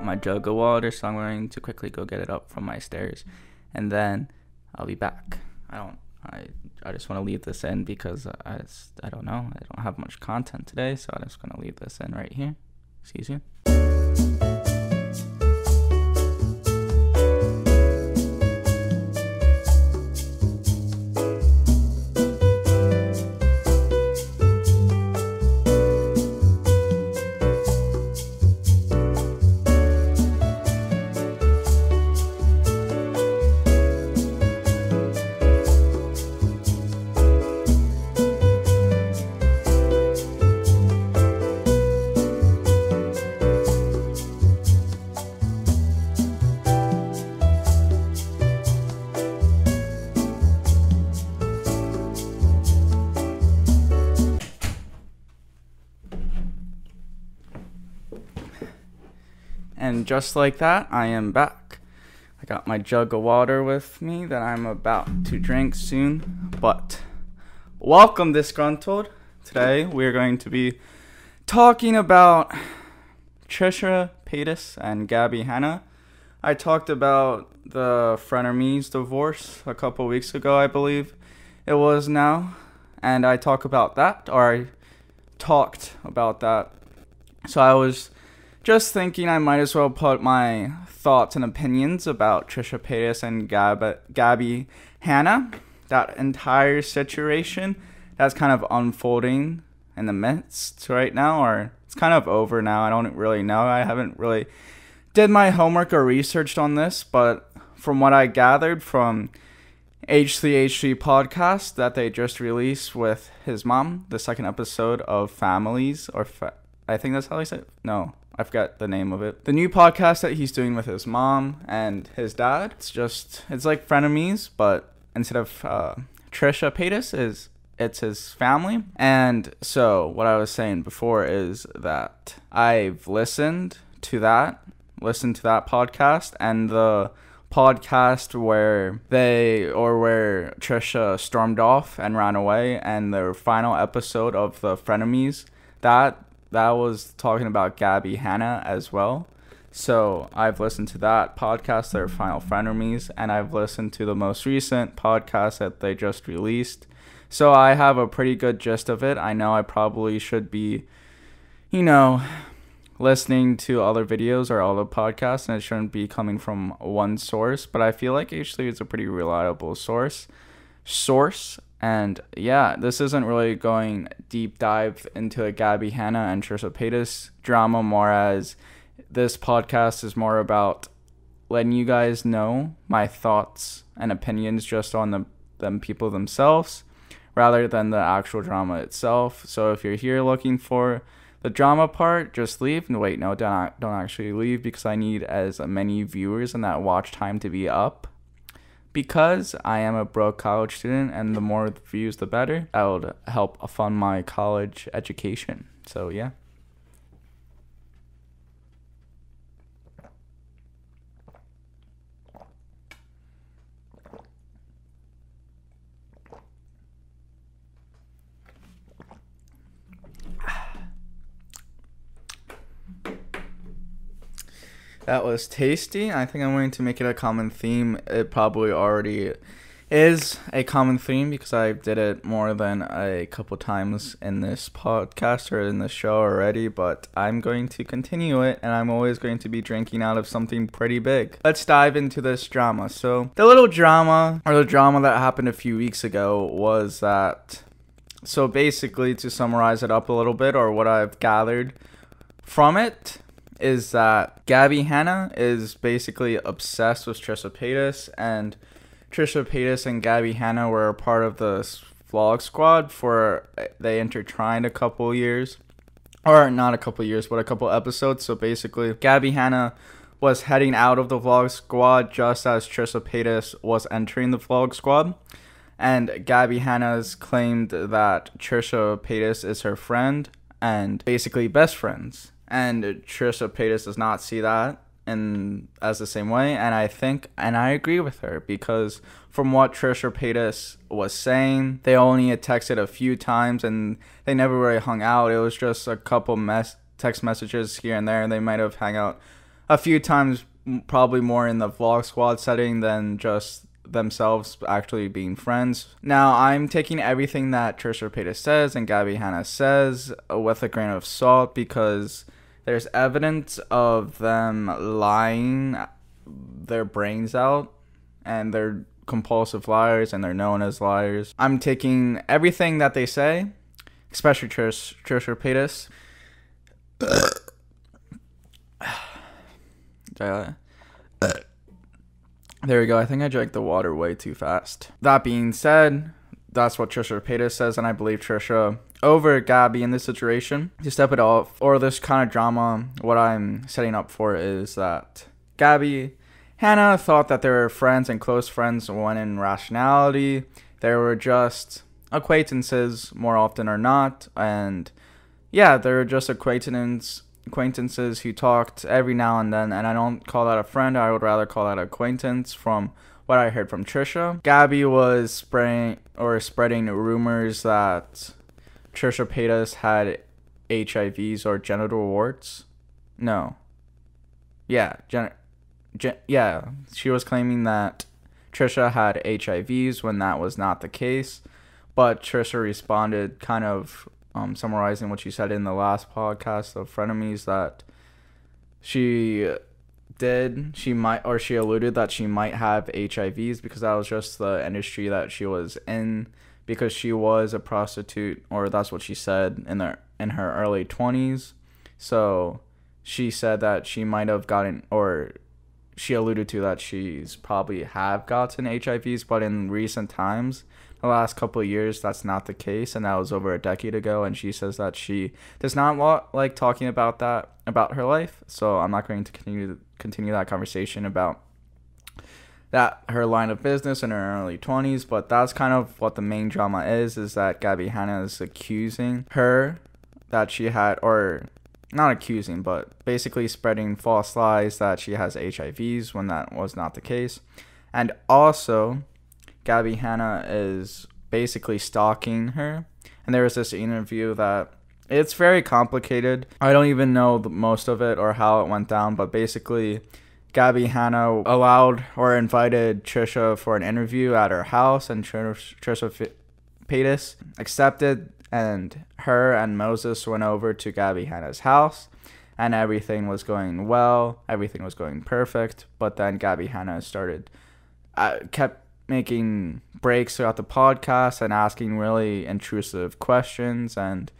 my jug of water, so I'm going to quickly go get it up from my stairs, and then I'll be back. I don't. I I just want to leave this in because I just, I don't know. I don't have much content today, so I'm just gonna leave this in right here. See you just like that, I am back. I got my jug of water with me that I'm about to drink soon. But welcome, disgruntled. Today we are going to be talking about Trisha Paytas and Gabby Hanna. I talked about the frenemies divorce a couple weeks ago, I believe it was now, and I talk about that, or I talked about that. So I was just thinking I might as well put my thoughts and opinions about Trisha Paytas and Gab- Gabby Hanna, that entire situation that's kind of unfolding in the midst right now, or it's kind of over now. I don't really know. I haven't really did my homework or researched on this, but from what I gathered from H3H3 podcast that they just released with his mom, the second episode of Families, or fa- I think that's how they say it. No, I forgot the name of it. The new podcast that he's doing with his mom and his dad. It's just it's like frenemies, but instead of uh, Trisha Paytas is it's his family. And so what I was saying before is that I've listened to that, listened to that podcast, and the podcast where they or where Trisha stormed off and ran away, and their final episode of the frenemies. That that was talking about Gabby Hanna as well. So I've listened to that podcast, their final frenemies, and I've listened to the most recent podcast that they just released. So I have a pretty good gist of it. I know I probably should be, you know, listening to other videos or other podcasts, and it shouldn't be coming from one source. But I feel like actually it's a pretty reliable source. Source and yeah, this isn't really going deep dive into a Gabby Hanna and Trisha Paytas drama, more as this podcast is more about letting you guys know my thoughts and opinions just on the them people themselves rather than the actual drama itself. So if you're here looking for the drama part, just leave. No, wait, no, don't don't actually leave because I need as many viewers and that watch time to be up because I am a broke college student and the more views the better. That would help fund my college education. So yeah. That was tasty. I think I'm going to make it a common theme. It probably already is a common theme because I did it more than a couple times in this podcast or in the show already, but I'm going to continue it and I'm always going to be drinking out of something pretty big. Let's dive into this drama. So, the little drama or the drama that happened a few weeks ago was that so basically to summarize it up a little bit or what I've gathered from it is that Gabby Hanna is basically obsessed with Trisha Paytas, and Trisha Paytas and Gabby Hanna were part of the vlog squad for eh, they intertwined a couple years, or not a couple years, but a couple episodes. So basically, Gabby Hanna was heading out of the vlog squad just as Trisha Paytas was entering the vlog squad. And Gabby Hanna's claimed that Trisha Paytas is her friend and basically best friends and Trisha Paytas does not see that in as the same way and I think and I agree with her because from what Trisha Paytas was saying they only had texted a few times and they never really hung out it was just a couple mess text messages here and there and they might have hung out a few times, probably more in the vlog squad setting than just themselves actually being friends. Now, I'm taking everything that Trisha Paytas says and Gabby Hanna says with a grain of salt because there's evidence of them lying their brains out and they're compulsive liars and they're known as liars. I'm taking everything that they say, especially Trish Trisha Paytas. there we go. I think I drank the water way too fast. That being said, that's what Trisha Paytas says, and I believe Trisha over Gabby in this situation. To step it off, or this kind of drama, what I'm setting up for is that Gabby, Hanna thought that they were friends and close friends when in rationality, they were just acquaintances more often or not, and yeah, they were just acquaintances acquaintances who talked every now and then, and I don't call that a friend. I would rather call that acquaintance from what I heard from Trisha. Gabby was spreading or spreading rumors that Trisha Paytas had HIVs or genital warts. No. Yeah, gen- gen- yeah, she was claiming that Trisha had HIVs when that was not the case. But Trisha responded, kind of um, summarizing what she said in the last podcast of Frenemies, that she did, she might, or she alluded that she might have HIVs because that was just the industry that she was in because she was a prostitute, or that's what she said in the in her early twenties. So she said that she might have gotten, or she alluded to that she's probably have gotten HIVs, but in recent times, the last couple of years, that's not the case, and that was over a decade ago. And she says that she does not like talking about that about her life. So I'm not going to continue continue that conversation about that her line of business in her early 20s but that's kind of what the main drama is is that gabby hanna is accusing her that she had or not accusing but basically spreading false lies that she has hivs when that was not the case. And also gabby hanna is basically stalking her. And there was this interview that it's very complicated. I don't even know most of it or how it went down but basically Gabby Hanna allowed or invited Trisha for an interview at her house, and Trisha, Paytas accepted, and her and Moses went over to Gabby Hanna's house, and everything was going well, everything was going perfect. But then Gabby Hanna started, uh, kept making breaks throughout the podcast and asking really intrusive questions and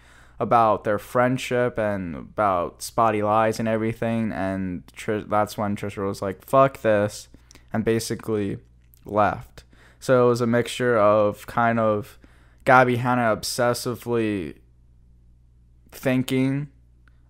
about their friendship and about spotty lies and everything. And Tr- that's when Trisha was like, fuck this, and basically left. So it was a mixture of kind of Gabby Hanna obsessively thinking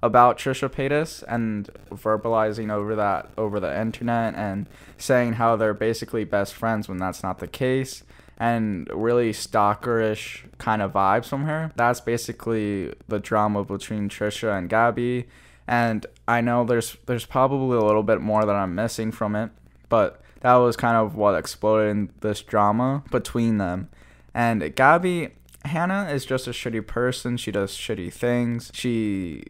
about Trisha Paytas and verbalizing over that over the internet and saying how they're basically best friends when that's not the case and really stalkerish kind of vibes from her. That's basically the drama between Trisha and Gabby. And I know there's there's probably a little bit more that I'm missing from it, but that was kind of what exploded in this drama between them. And Gabby Hanna is just a shitty person. She does shitty things. She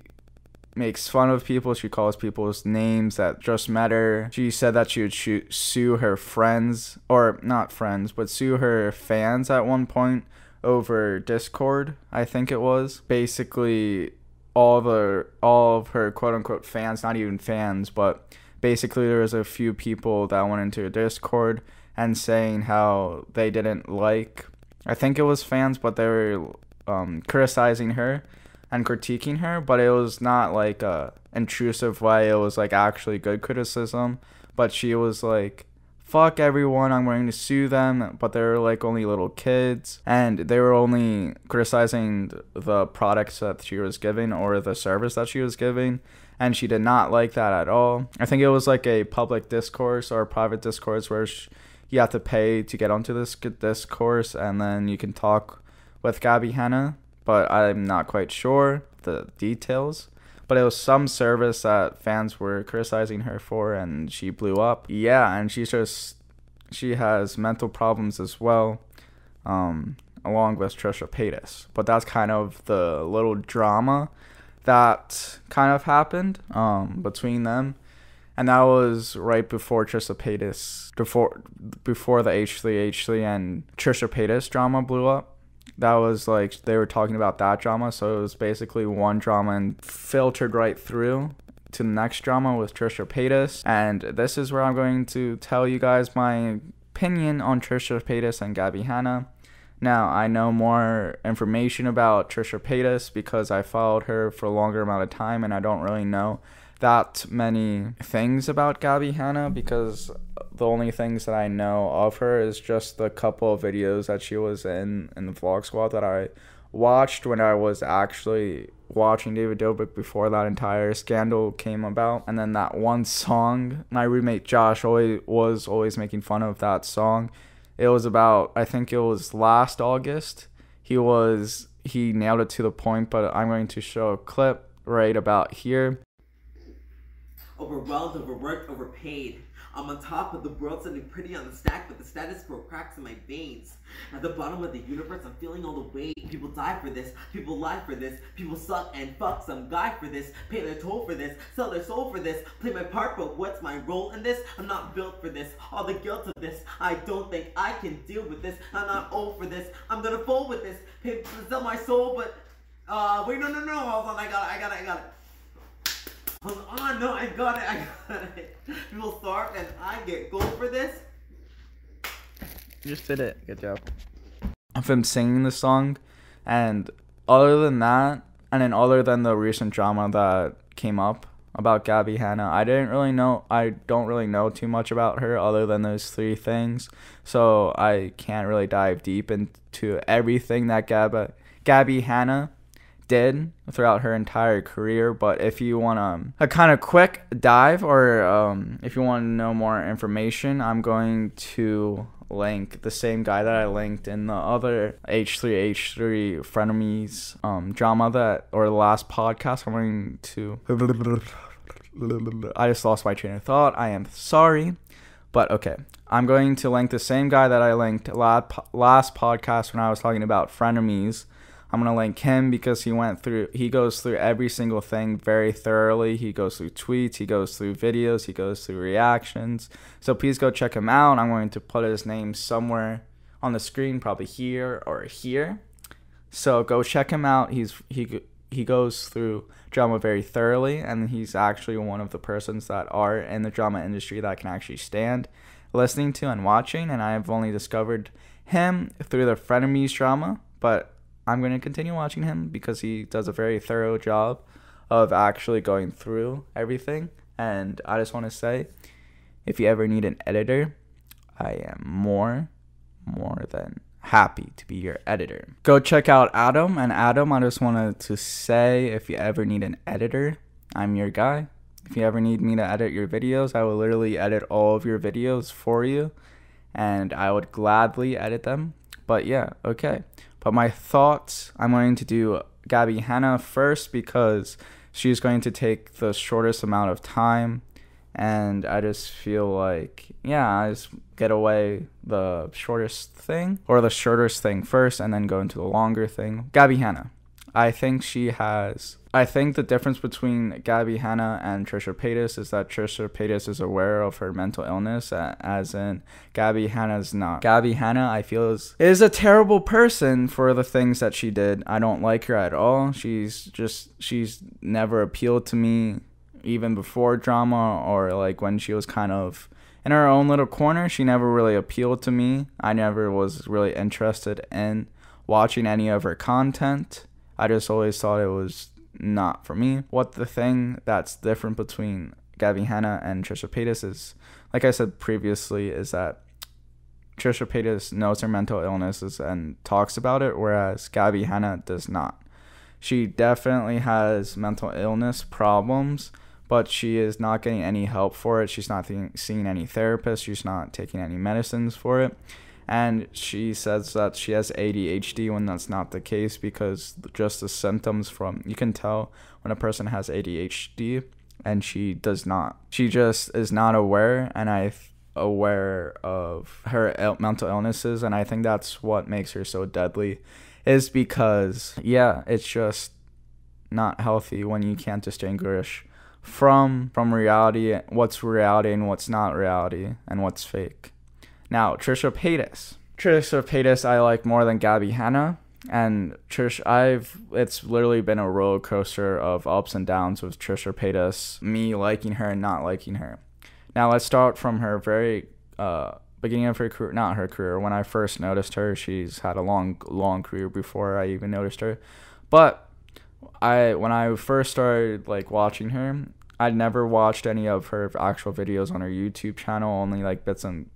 makes fun of people. She calls people's names that just met her. She said that she would shoot, sue her friends, or not friends, but sue her fans at one point over Discord, I think it was. Basically, all the all of her quote unquote fans, not even fans, but basically there was a few people that went into Discord and saying how they didn't like. I think it was fans, but they were um, criticizing her and critiquing her, but it was not like a intrusive way. It was like actually good criticism. But she was like, fuck everyone, I'm going to sue them. But they were like only little kids. And they were only criticizing the products that she was giving or the service that she was giving. And she did not like that at all. I think it was like a public discourse or private discourse where you have to pay to get onto this discourse and then you can talk with Gabby Hanna but I'm not quite sure the details. But it was some service that fans were criticizing her for, and she blew up. Yeah, and she's just she has mental problems as well, um, along with Trisha Paytas. But that's kind of the little drama that kind of happened um, between them. and that was right before Trisha Paytas before before the H3H3 and Trisha Paytas drama blew up. That was like they were talking about that drama, so it was basically one drama and filtered right through to the next drama with Trisha Paytas. And this is where I'm going to tell you guys my opinion on Trisha Paytas and Gabby Hanna. Now, I know more information about Trisha Paytas because I followed her for a longer amount of time and I don't really know that many things about Gabby Hanna because the only things that I know of her is just the couple of videos that she was in in the Vlog Squad that I watched when I was actually watching David Dobrik before that entire scandal came about. And then that one song, my roommate Josh always was always making fun of that song. It was about I think it was last August. He was he nailed it to the point, but I'm going to show a clip right about here overwhelmed, overworked, overpaid. I'm on top of the world, sitting pretty on the stack, but the status quo cracks in my veins. At the bottom of the universe, I'm feeling all the weight. People die for this, people lie for this, people suck and fuck some guy for this, pay their toll for this, sell their soul for this, play my part, but what's my role in this? I'm not built for this, all the guilt of this. I don't think I can deal with this. I'm not old for this. I'm gonna fold with this, pay, sell my soul, but uh, wait, no, no, no, hold on, I got it, I got it, I got it. Hold on, oh, no, I got it, I got it. People start and I get gold for this. You just did it. Good job. Of him singing the song, and other than that, and then other than the recent drama that came up about Gabby Hanna, I didn't really know. I don't really know too much about her other than those three things, so I can't really dive deep into everything that Gab- Gabby Hanna did throughout her entire career. But if you want um, a kind of quick dive or um, if you want to know more information, I'm going to link the same guy that I linked in the other H3H3 frenemies um, drama that or the last podcast. I'm going to. I just lost my train of thought. I am sorry. But okay, I'm going to link the same guy that I linked last, last podcast when I was talking about frenemies I'm gonna link him because he went through he goes through every single thing very thoroughly. He goes through tweets, he goes through videos, he goes through reactions. So please go check him out. I'm going to put his name somewhere on the screen, probably here or here. So go check him out. He's he he goes through drama very thoroughly and he's actually one of the persons that are in the drama industry that can actually stand listening to and watching and I've only discovered him through the frenemies drama, but I'm going to continue watching him because he does a very thorough job of actually going through everything. And I just want to say if you ever need an editor, I am more, more than happy to be your editor. Go check out Adam. And Adam, I just wanted to say if you ever need an editor, I'm your guy. If you ever need me to edit your videos, I will literally edit all of your videos for you. And I would gladly edit them. But yeah, okay. But my thoughts, I'm going to do Gabby Hanna first because she's going to take the shortest amount of time. And I just feel like, yeah, I just get away the shortest thing or the shortest thing first and then go into the longer thing. Gabby Hanna. I think she has. I think the difference between Gabby Hanna and Trisha Paytas is that Trisha Paytas is aware of her mental illness, as in Gabby Hanna's not. Gabby Hanna, I feel, is, is a terrible person for the things that she did. I don't like her at all. She's just, she's never appealed to me, even before drama or like when she was kind of in her own little corner. She never really appealed to me. I never was really interested in watching any of her content. I just always thought it was not for me. What the thing that's different between Gabby Hanna and Trisha Paytas is, like I said previously, is that Trisha Paytas knows her mental illnesses and talks about it, whereas Gabby Hanna does not. She definitely has mental illness problems, but she is not getting any help for it. She's not th- seeing any therapist. She's not taking any medicines for it and she says that she has ADHD when that's not the case because just the symptoms from you can tell when a person has ADHD and she does not. She just is not aware and I aware of her il- mental illnesses and I think that's what makes her so deadly is because yeah, it's just not healthy when you can't distinguish from from reality, what's reality and what's not reality, and what's fake. Now, Trisha Paytas. Trisha Paytas I like more than Gabby Hanna. And Trish, I've it's literally been a roller coaster of ups and downs with Trisha Paytas, me liking her and not liking her. Now let's start from her very uh, beginning of her career, not her career. When I first noticed her, she's had a long, long career before I even noticed her. But I, when I first started like watching her, I'd never watched any of her actual videos on her YouTube channel, only like bits and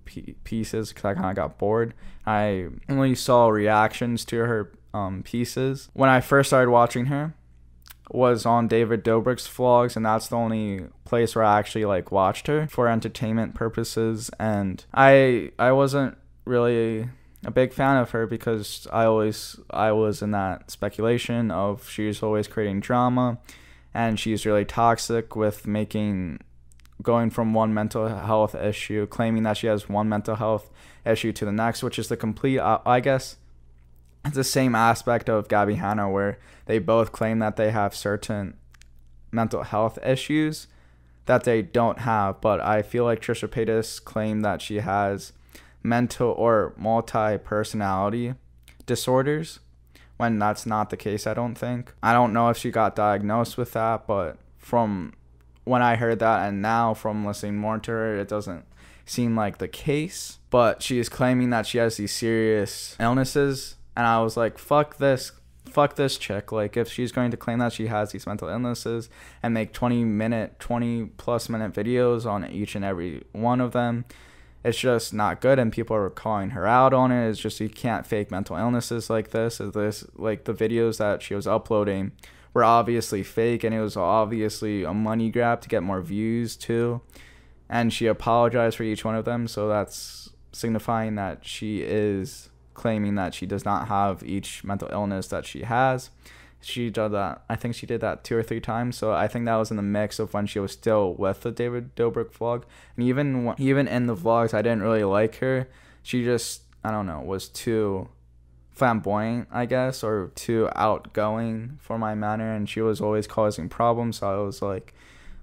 pieces because I kind of got bored. I only saw reactions to her um, pieces. When I first started watching her, was on David Dobrik's vlogs, and that's the only place where I actually like watched her for entertainment purposes. And I I wasn't really a big fan of her because I always I was in that speculation of she's always creating drama, and she's really toxic with making going from one mental health issue, claiming that she has one mental health issue to the next, which is the complete uh, I guess it's the same aspect of Gabby Hanna where they both claim that they have certain mental health issues that they don't have, but I feel like Trisha Paytas claimed that she has mental or multi personality disorders when that's not the case, I don't think. I don't know if she got diagnosed with that, but from when I heard that and now from listening more to her, it doesn't seem like the case. But she is claiming that she has these serious illnesses and I was like, fuck this, fuck this chick. Like, if she's going to claim that she has these mental illnesses and make 20 minute, 20 plus minute videos on each and every one of them, it's just not good. And people are calling her out on it. It's just you can't fake mental illnesses like this. Is this like the videos that she was uploading were obviously fake and it was obviously a money grab to get more views too. And she apologized for each one of them, so that's signifying that she is claiming that she does not have each mental illness that she has. She did that. I think she did that two or three times. So I think that was in the mix of when she was still with the David Dobrik vlog, and even even in the vlogs, I didn't really like her. She just I don't know was too flamboyant, I guess, or too outgoing for my manner, and she was always causing problems. So I was like,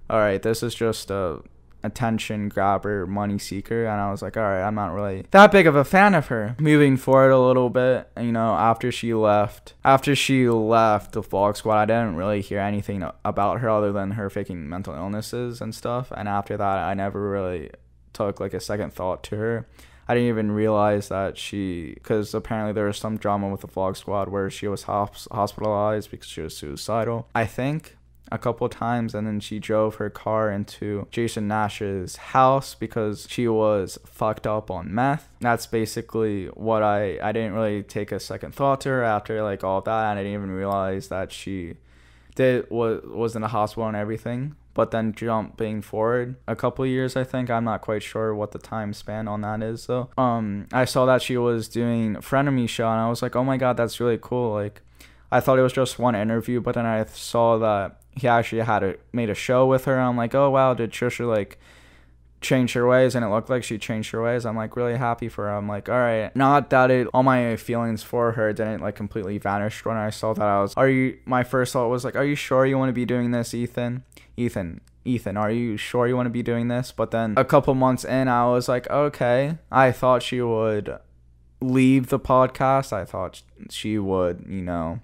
all right, this is just a attention grabber, money seeker, and I was like, all right, I'm not really that big of a fan of her. Moving forward a little bit, you know, after she left, after she left the Vlog Squad, I didn't really hear anything about her other than her faking mental illnesses and stuff. And after that, I never really took like a second thought to her. I didn't even realize that she, because apparently there was some drama with the Vlog Squad where she was hospitalized because she was suicidal. I think a couple times and then she drove her car into Jason Nash's house because she was fucked up on meth. That's basically what I I didn't really take a second thought to her after like all that and I didn't even realize that she did was was in the hospital and everything. But then jumping forward a couple years, I think I'm not quite sure what the time span on that is. So, um, I saw that she was doing Frenemy show, and I was like, oh my god, that's really cool. Like, I thought it was just one interview, but then I saw that he actually had a made a show with her. I'm like, oh wow, did Trisha like change her ways? And it looked like she changed her ways. I'm like really happy for her. I'm like, all right, not that it all my feelings for her didn't like completely vanish when I saw that. I was, are you? My first thought was like, are you sure you want to be doing this, Ethan? Ethan, Ethan, are you sure you want to be doing this? But then a couple months in, I was like, okay. I thought she would leave the podcast. I thought she would, you know,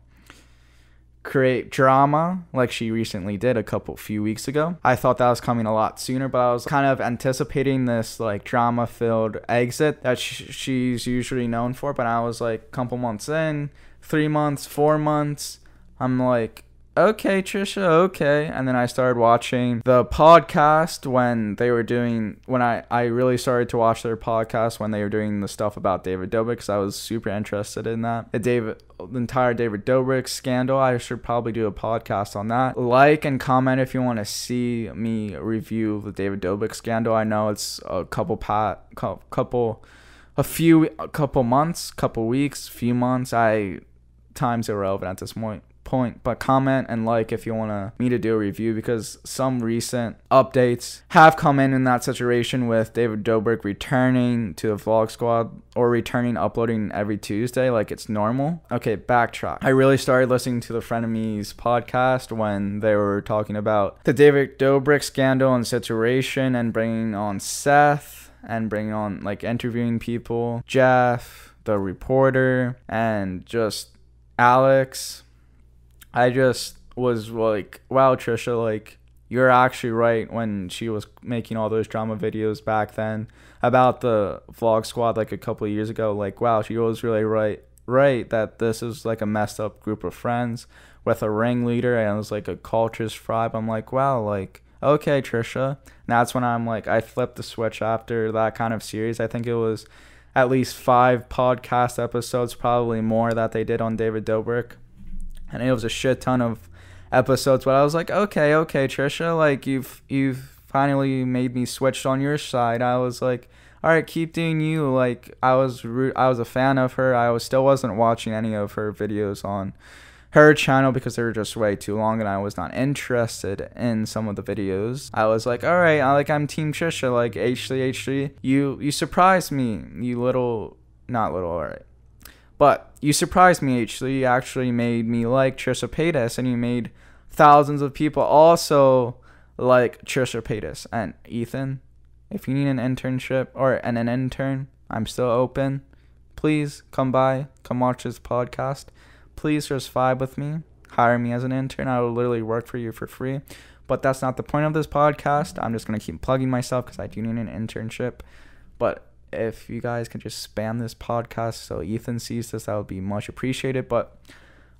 create drama like she recently did a couple few weeks ago. I thought that was coming a lot sooner, but I was kind of anticipating this like drama filled exit that sh- she's usually known for. But I was like, couple months in, three months, four months, I'm like, okay, Trisha, okay. And then I started watching the podcast when they were doing, when I, I really started to watch their podcast when they were doing the stuff about David Dobrik because I was super interested in that. The David, the entire David Dobrik scandal. I should probably do a podcast on that. Like and comment if you want to see me review the David Dobrik scandal. I know it's a couple pat, couple, a few, a couple months, couple weeks, few months. I time's irrelevant at this point point but comment and like if you want me to do a review because some recent updates have come in in that situation with david dobrik returning to the vlog squad or returning uploading every tuesday like it's normal. Okay backtrack. I really started listening to the frenemies podcast when they were talking about the david dobrik scandal and situation and bringing on seth and bringing on like interviewing people jeff the reporter and just alex I just was like, wow, Trisha, like you're actually right when she was making all those drama videos back then about the vlog squad like a couple of years ago. Like, wow, she was really right, right that this is like a messed up group of friends with a ringleader and it was like a cultist tribe. I'm like, wow, like okay, Trisha. And that's when I'm like, I flipped the switch after that kind of series. I think it was at least five podcast episodes, probably more that they did on David Dobrik and it was a shit ton of episodes. But I was like, okay, okay, Trisha, like you've you've finally made me switch on your side. I was like, all right, keep doing you. Like I was I was a fan of her. I was still wasn't watching any of her videos on her channel because they were just way too long and I was not interested in some of the videos. I was like, all right, I like I'm Team Trisha, like H3 H3. You you surprised me, you little not little, all right. But you surprised me, actually. You actually made me like Trisha Paytas, and you made thousands of people also like Trisha Paytas. And Ethan, if you need an internship or an, an intern, I'm still open. Please come by, come watch this podcast. Please just vibe with me. Hire me as an intern. I will literally work for you for free. But that's not the point of this podcast. I'm just going to keep plugging myself because I do need an internship. But if you guys can just spam this podcast so Ethan sees this, that would be much appreciated. But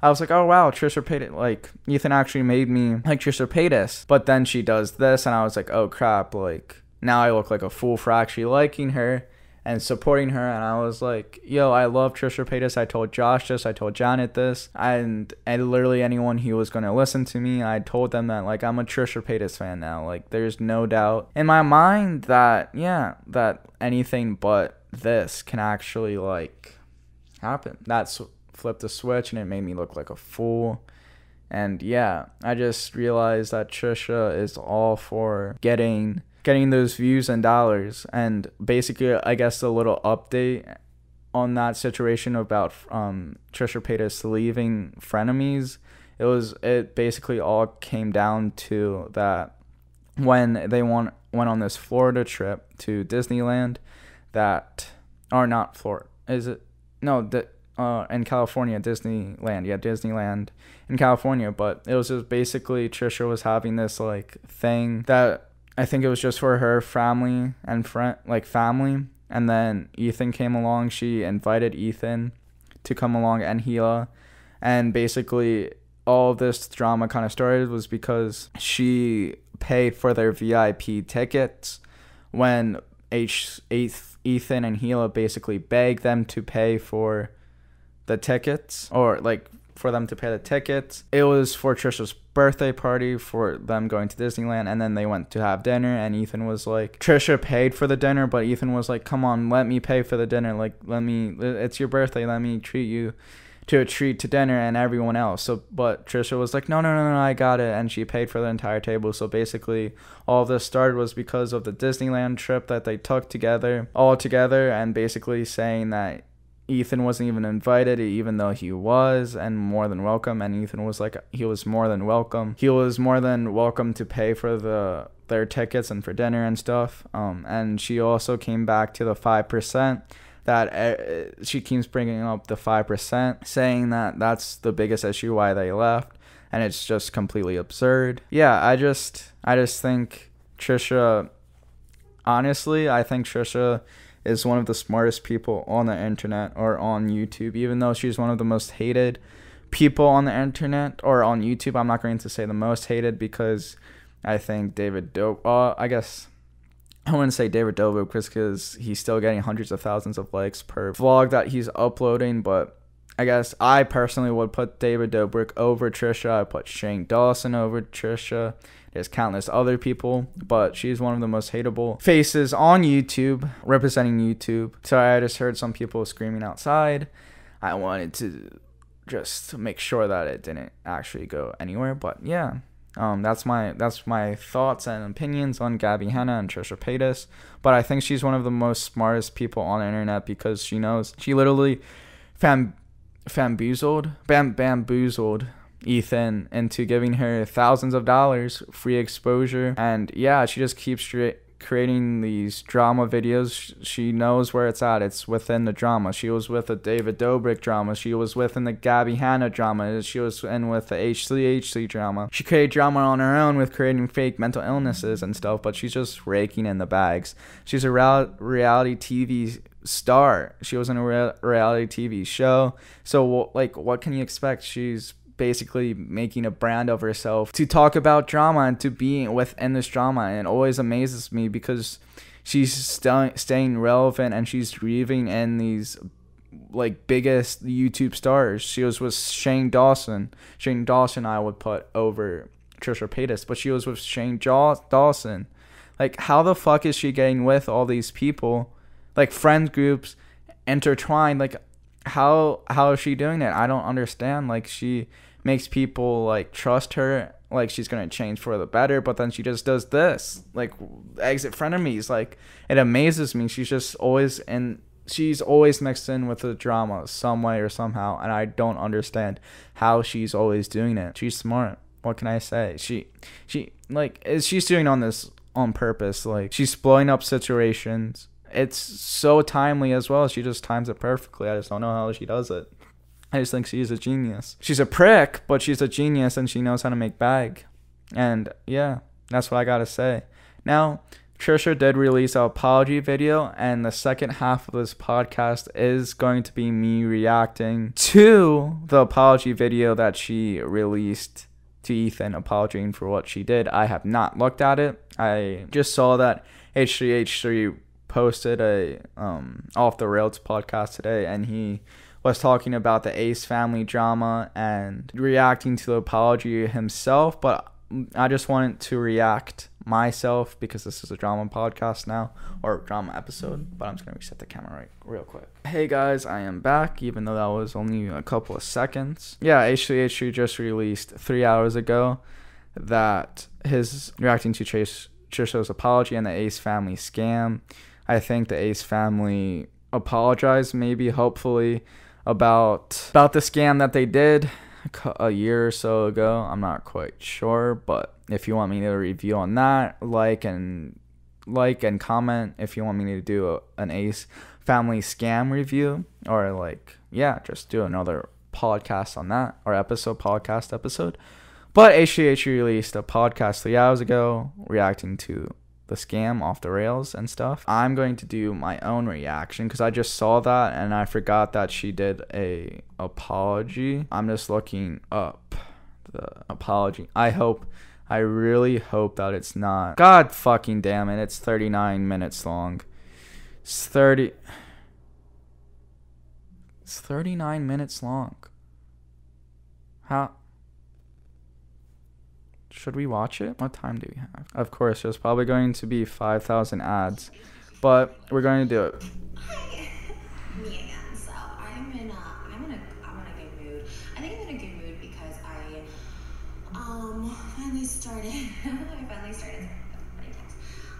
I was like, oh wow, Trisha Paytas. Like Ethan actually made me like Trisha Paytas. But then she does this, and I was like, oh crap, like now I look like a fool for actually liking her and supporting her. And I was like, yo, I love Trisha Paytas. I told Josh this. I told Janet this. And, and literally anyone who was going to listen to me, I told them that, like, I'm a Trisha Paytas fan now. Like, there's no doubt in my mind that, yeah, that anything but this can actually, like, happen. That's flipped the switch and it made me look like a fool. And yeah, I just realized that Trisha is all for getting getting those views and dollars. And basically, I guess a little update on that situation about um, Trisha Paytas leaving Frenemies. It was it basically all came down to that when they went went on this Florida trip to Disneyland, that or not Florida is it no that uh, in California, Disneyland. Yeah, Disneyland in California. But it was just basically Trisha was having this like thing that I think it was just for her family and friend, like family. And then Ethan came along. She invited Ethan to come along and Hila. And basically, all this drama kind of started was because she paid for their VIP tickets when H, Ethan and Hila basically begged them to pay for the tickets or like for them to pay the tickets. It was for Trisha's birthday party for them going to Disneyland and then they went to have dinner and Ethan was like Trisha paid for the dinner but Ethan was like come on let me pay for the dinner like let me it's your birthday let me treat you to a treat to dinner and everyone else so but Trisha was like no no no no I got it and she paid for the entire table so basically all this started was because of the Disneyland trip that they took together all together and basically saying that Ethan wasn't even invited, even though he was, and more than welcome. And Ethan was like, he was more than welcome. He was more than welcome to pay for the their tickets and for dinner and stuff. Um, and she also came back to the five percent that uh, she keeps bringing up the five percent, saying that that's the biggest issue why they left, and it's just completely absurd. Yeah, I just I just think Trisha. Honestly, I think Trisha is one of the smartest people on the internet or on YouTube, even though she's one of the most hated people on the internet or on YouTube. I'm not going to say the most hated because I think David Dope. Uh, I guess I wouldn't say David Dobrik because he's still getting hundreds of thousands of likes per vlog that he's uploading, but I guess I personally would put David Dobrik over Trisha. I put Shane Dawson over Trisha. There's countless other people, but she's one of the most hateable faces on YouTube, representing YouTube. So I just heard some people screaming outside. I wanted to just make sure that it didn't actually go anywhere. But yeah, um, that's my that's my thoughts and opinions on Gabby Hanna and Trisha Paytas. But I think she's one of the most smartest people on the internet because she knows she literally fam famboozled bam bamboozled Ethan into giving her thousands of dollars free exposure and yeah she just keeps creating these drama videos. She knows where it's at. It's within the drama. She was with the David Dobrik drama. She was within the Gabby Hanna drama. She was in with the H3H3 drama. She created drama on her own with creating fake mental illnesses and stuff, but she's just raking in the bags. She's a real- reality TV star. She was in a re- reality TV show. So, like, what can you expect? She's basically making a brand of herself to talk about drama and to be within this drama. And always amazes me because she's st- staying relevant and she's breathing in these like biggest YouTube stars. She was with Shane Dawson. Shane Dawson I would put over Trisha Paytas, but she was with Shane Dawson. Like how the fuck is she getting with all these people? Like friend groups intertwined like how how is she doing it? I don't understand. Like she makes people like trust her like she's gonna change for the better but then she just does this like exit frenemies like it amazes me. She's just always and she's always mixed in with the drama some way or somehow and i don't understand how she's always doing it. She's smart. What can i say? She she like is she's doing on this on purpose like she's blowing up situations. It's so timely as well. She just times it perfectly. I just don't know how she does it I just think she's a genius. She's a prick, but she's a genius and she knows how to make bag. And yeah, that's what I gotta say. Now, Trisha did release an apology video, and the second half of this podcast is going to be me reacting to the apology video that she released to Ethan, apologizing for what she did. I have not looked at it. I just saw that H3H3 posted a um, off the rails podcast today, and he was talking about the Ace family drama and reacting to the apology himself, but I just wanted to react myself because this is a drama podcast now or drama episode, but I'm just gonna reset the camera right real quick. Hey guys, I am back, even though that was only a couple of seconds. Yeah, H3H3 just released three hours ago that his reacting to Chase Trisha's apology and the Ace family scam. I think the Ace family apologized, maybe, hopefully, about about the scam that they did a year or so ago. I'm not quite sure, but if you want me to review on that, like and like and comment if you want me to do a, an Ace family scam review or like yeah, just do another podcast on that or episode podcast episode. But HGH released a podcast three hours ago reacting to the scam off the rails and stuff. I'm going to do my own reaction because I just saw that and I forgot that she did a apology. I'm just looking up the apology. I hope I really hope that it's not. God fucking damn it. It's 39 minutes long. It's 30 It's 39 minutes long. How should we watch it? What time do we have? Of course, there's probably going to be 5,000 ads, but we're going to do it. Hi. So I'm in a, I'm in a, I'm in a good mood. I think I'm in a good mood because I, um, finally started, I finally started,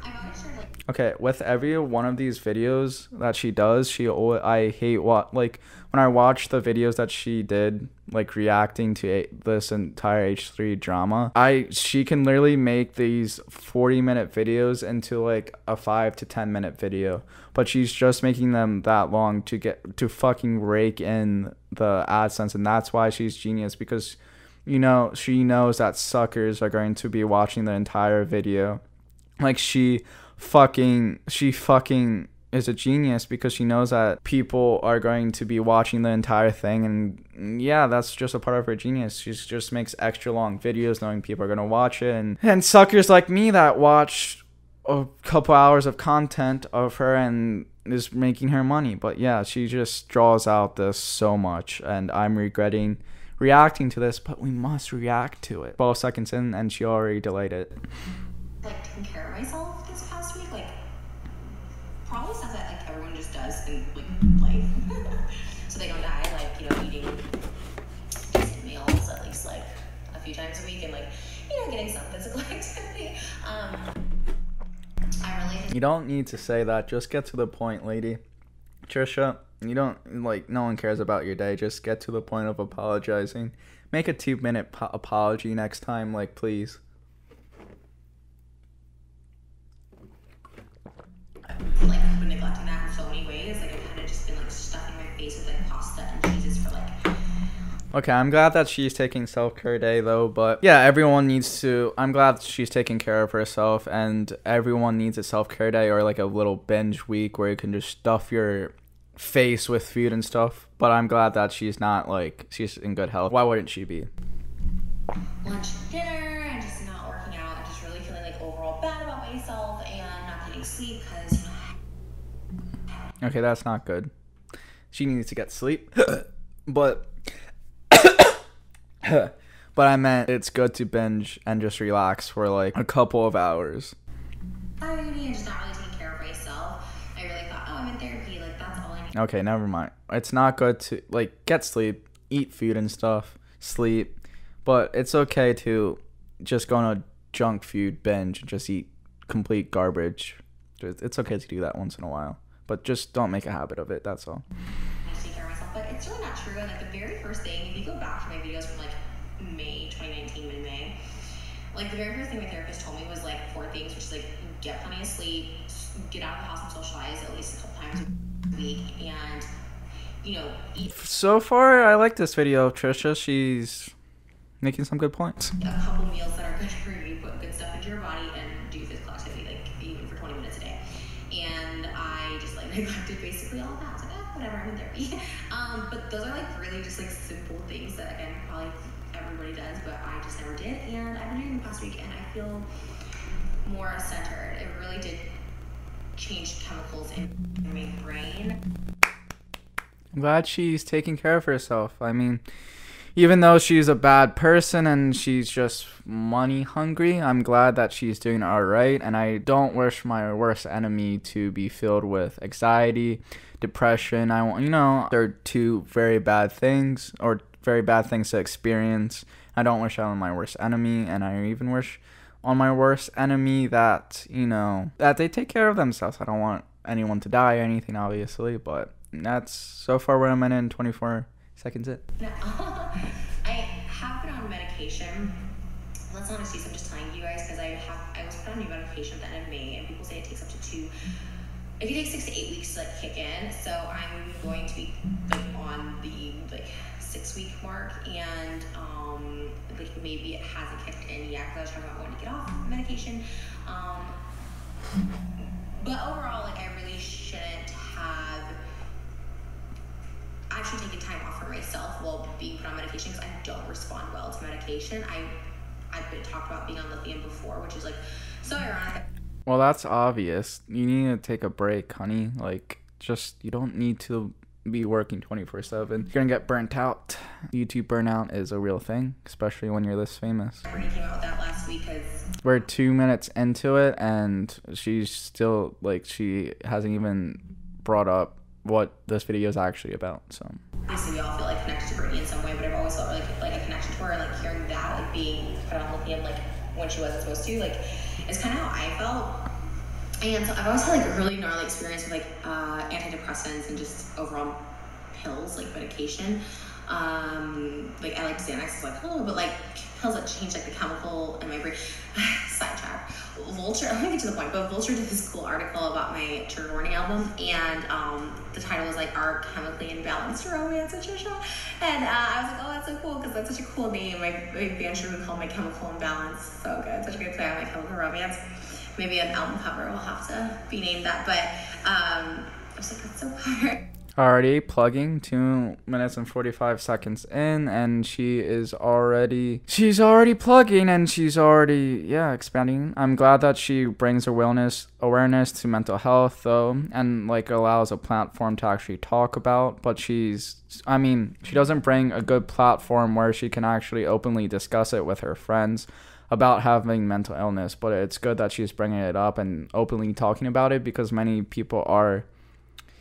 I've always started like Okay, with every one of these videos that she does, she al- I hate what like when I watch the videos that she did like reacting to a- this entire H3 drama. I she can literally make these 40 minute videos into like a 5 to 10 minute video, but she's just making them that long to get to fucking rake in the AdSense and that's why she's genius because you know, she knows that suckers are going to be watching the entire video. Like she fucking she fucking is a genius because she knows that people are going to be watching the entire thing. And yeah that's just a part of her genius. She just makes extra long videos knowing people are going to watch it. And and suckers like me that watch a couple hours of content of her and is making her money. But yeah she just draws out this so much and i'm regretting reacting to this but we must react to it. 12 seconds in and she already delayed it. Like taking care of myself this past week. Like probably stuff that like everyone just does in like life, so they don't die. Like you know, eating meals at least like a few times a week and like, you know, getting some physical activity. Um, really You don't need to say that. Just get to the point, lady. Trisha, you don't like no one cares about your day. Just get to the point of apologizing. Make a 2-minute po- apology next time, like please. Okay, I'm glad that she's taking self care day though, but yeah, everyone needs to. I'm glad she's taking care of herself, and everyone needs a self care day or like a little binge week where you can just stuff your face with food and stuff. But I'm glad that she's not like she's in good health. Why wouldn't she be? lunch and dinner and just not working out and just really feeling like overall bad about myself and not getting sleep because Okay, that's not good. She needs to get sleep. but but I meant it's good to binge and just relax for like a couple of hours. already and just not really taking care of myself. I really thought, oh, I'm in therapy. Like that's all I need. Okay, never mind. It's not good to like get sleep, eat food and stuff, sleep, but it's okay to just go on a junk food binge and just eat complete garbage. It's it's okay to do that once in a while, but just don't make a habit of it. That's all. I take care of myself. But it's really not true. And like the very first thing, if you go back to my videos from like May 2019, mid May, like the very first thing my therapist told me was like four things, which is like get plenty of sleep, get out of the house and socialize at least a couple times a week, and you know, eat So far, I like this video of Trisha. She's making some good points. a couple meals that are good for you, put good stuff into your body, and do physical activity, like even for 20 minutes a day. And I just like neglected basically all of that. Like, oh, whatever, I'm in therapy. Um, but those are like really just like simple things that again probably everybody does, but I just never did. And I've been doing the past week, and I feel more centered. It really did change chemicals in my brain. I'm glad she's taking care of herself. I mean, even though she's a bad person and she's just money hungry, I'm glad that she's doing all right. And I don't wish my worst enemy to be filled with anxiety, depression. I want, you know, they're two very bad things or very bad things to experience. I don't wish on my worst enemy, and I even wish on my worst enemy that you know that they take care of themselves. I don't want anyone to die or anything, obviously, but that's so far where I'm at in 24 seconds. It. No, I have been on medication. Not an excuse. I'm just telling you guys because I have I was put on new medication at the end of May, and people say it takes up to two. It can take six to eight weeks to like kick in. So I'm going to be like on the like six week mark, and um like maybe it hasn't kicked in yet because I was talking about wanting to get off medication. Um, but overall, like I really shouldn't have actually taken time off for myself while being put on medication because I don't respond well to medication. I I've been talked about being on lithium before, which is like so ironic. Well, that's obvious. You need to take a break, honey. Like, just you don't need to be working 24 7. You're gonna get burnt out. YouTube burnout is a real thing, especially when you're this famous. Brittany came out with that last week because We're two minutes into it, and she's still like, she hasn't even brought up what this video is actually about. So, obviously we all feel like connected to Brittany in some way, but I've always felt like like a connection to her, like hearing that like being put on lithium like when she wasn't supposed to, like it's kind of how I felt. And so I've always had like a really gnarly experience with like uh, antidepressants and just overall pills, like medication. Um, like I like Xanax, it's like oh, but like pills that change like the chemical in my brain. Sidetrack. Vulture. I'm gonna get to the point, but Vulture did this cool article about my trigger album, and um, the title was like "Our Chemically Imbalanced Romance" Trisha, and uh, I was like, oh, that's so cool because that's such a cool name. My, my band should be called My Chemical Imbalance. So good, such a good play on My Chemical Romance. Maybe an album cover will have to be named that, but um, I was like, that's so hard. already plugging two minutes and 45 seconds in and she is already she's already plugging and she's already yeah expanding i'm glad that she brings awareness awareness to mental health though and like allows a platform to actually talk about but she's i mean she doesn't bring a good platform where she can actually openly discuss it with her friends about having mental illness but it's good that she's bringing it up and openly talking about it because many people are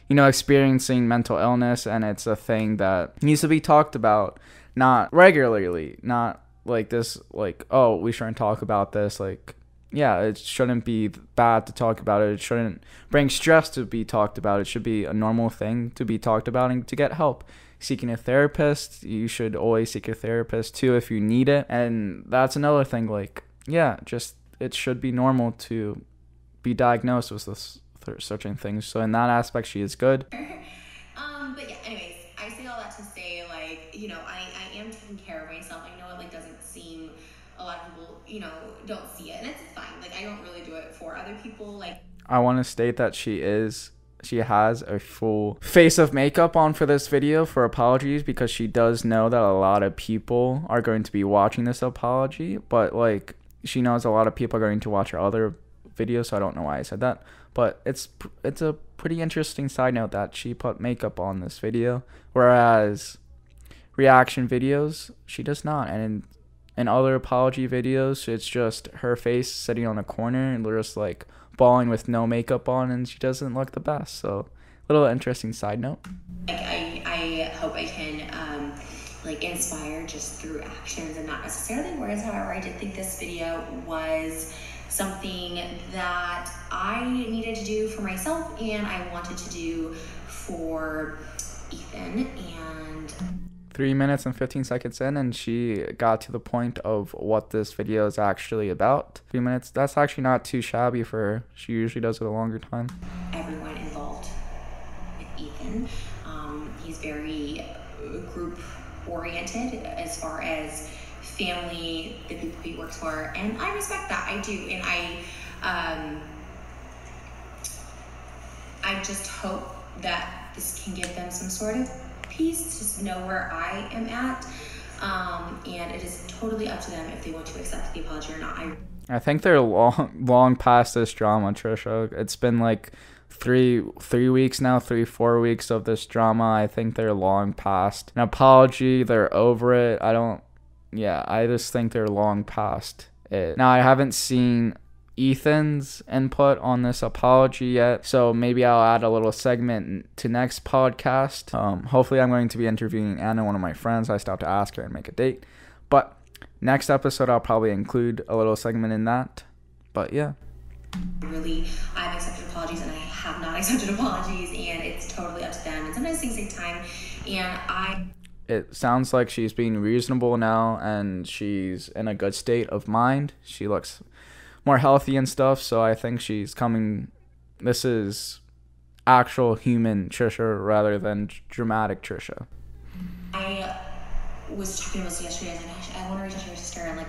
you know, experiencing mental illness, and it's a thing that needs to be talked about, not regularly, not like this like oh we shouldn't talk about this like yeah it shouldn't be bad to talk about it. It shouldn't bring stress to be talked about. It should be a normal thing to be talked about and to get help seeking a therapist you should always seek a therapist too if you need it and that's another thing like yeah just it should be normal to be diagnosed with this certain things so in that aspect she is good um but yeah anyways i say all that to say like you know i i am taking care of myself i know it like doesn't seem a lot of people, you know, don't see it. And it's fine. Like, I don't really do it for other people. Like, I want to state that she is she has a full face of makeup on for this video for apologies because she does know that a lot of people are going to be watching this apology but like she knows a lot of people are going to watch her other videos so i don't know why i said that. But it's it's a pretty interesting side note that she put makeup on this video whereas reaction videos she does not. And in in other apology videos, it's just her face sitting on a corner and just like bawling with no makeup on, and she doesn't look the best. So, a little interesting side note. Like I, I hope I can um, like inspire just through actions and not necessarily words. However, I did think this video was something that I needed to do for myself and I wanted to do for Ethan and three minutes and 15 seconds in and she got to the point of what this video is actually about. Three minutes that's actually not too shabby for her. She usually does it a longer time. Everyone involved with ethan um, he's very group oriented as far as family the people he works for and i respect that i do and i um, i just hope that this can give them some sort of peace to know where I am at. Um, and it is totally up to them if they want to accept the apology or not. I, I think they're long, long past this drama, Trisha. It's been like three, three weeks now, three, four weeks of this drama. I think they're long past an apology. They're over it. I don't. Yeah, I just think they're long past it. Now I haven't seen Ethan's input on this apology yet, so maybe I'll add a little segment to next podcast. Um, hopefully, I'm going to be interviewing Anna, one of my friends. I have to ask her and make a date, but next episode I'll probably include a little segment in that. But yeah. Really, I've accepted apologies and I have not accepted apologies, and it's totally up to them. And sometimes things take time, and I it sounds like she's being reasonable now and she's in a good state of mind. She looks more healthy and stuff. So I think she's coming. This is actual human Trisha rather than dramatic Trisha. I was talking about this yesterday. I was like, I want to reach out to your sister in like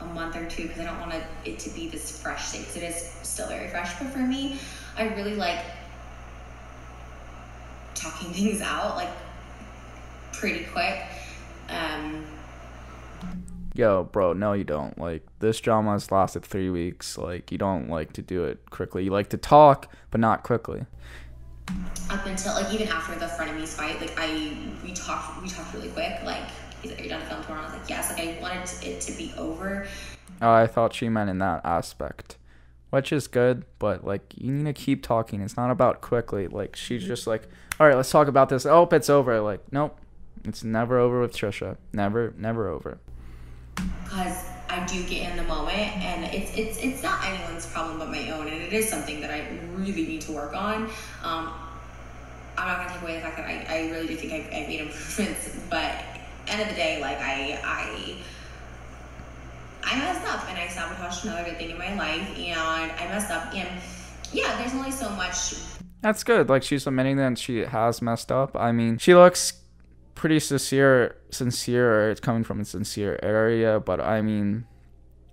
a month or two because I don't want it to be this fresh thing because it is still very fresh. But for me, I really like talking things out like pretty quick. Um, yo, bro, no, you don't. Like, this drama has lasted three weeks. Like, you don't like to do it quickly. You like to talk, but not quickly. Up until like even after the frenemies fight, like I we talked we talked really quick. Like, he's like, "Are you done film tomorrow?" I was like, "Yes." Like, I wanted it to be over. Oh, I thought she meant in that aspect, which is good. But like, you need to keep talking. It's not about quickly. Like, she's just like, "All right, let's talk about this." Oh, it's over. Like, nope. It's never over with Trisha. Never, never over because I do get in the moment, and it's it's it's not anyone's problem but my own, and it is something that I really need to work on. Um, I'm not gonna take away the fact that I, I really do think I've, I've made improvements, but end of the day, like I I I messed up and I sabotaged another good thing in my life, and I messed up, and yeah, there's only so much. That's good. Like she's admitting that she has messed up. I mean, she looks pretty sincere sincere it's coming from a sincere area but i mean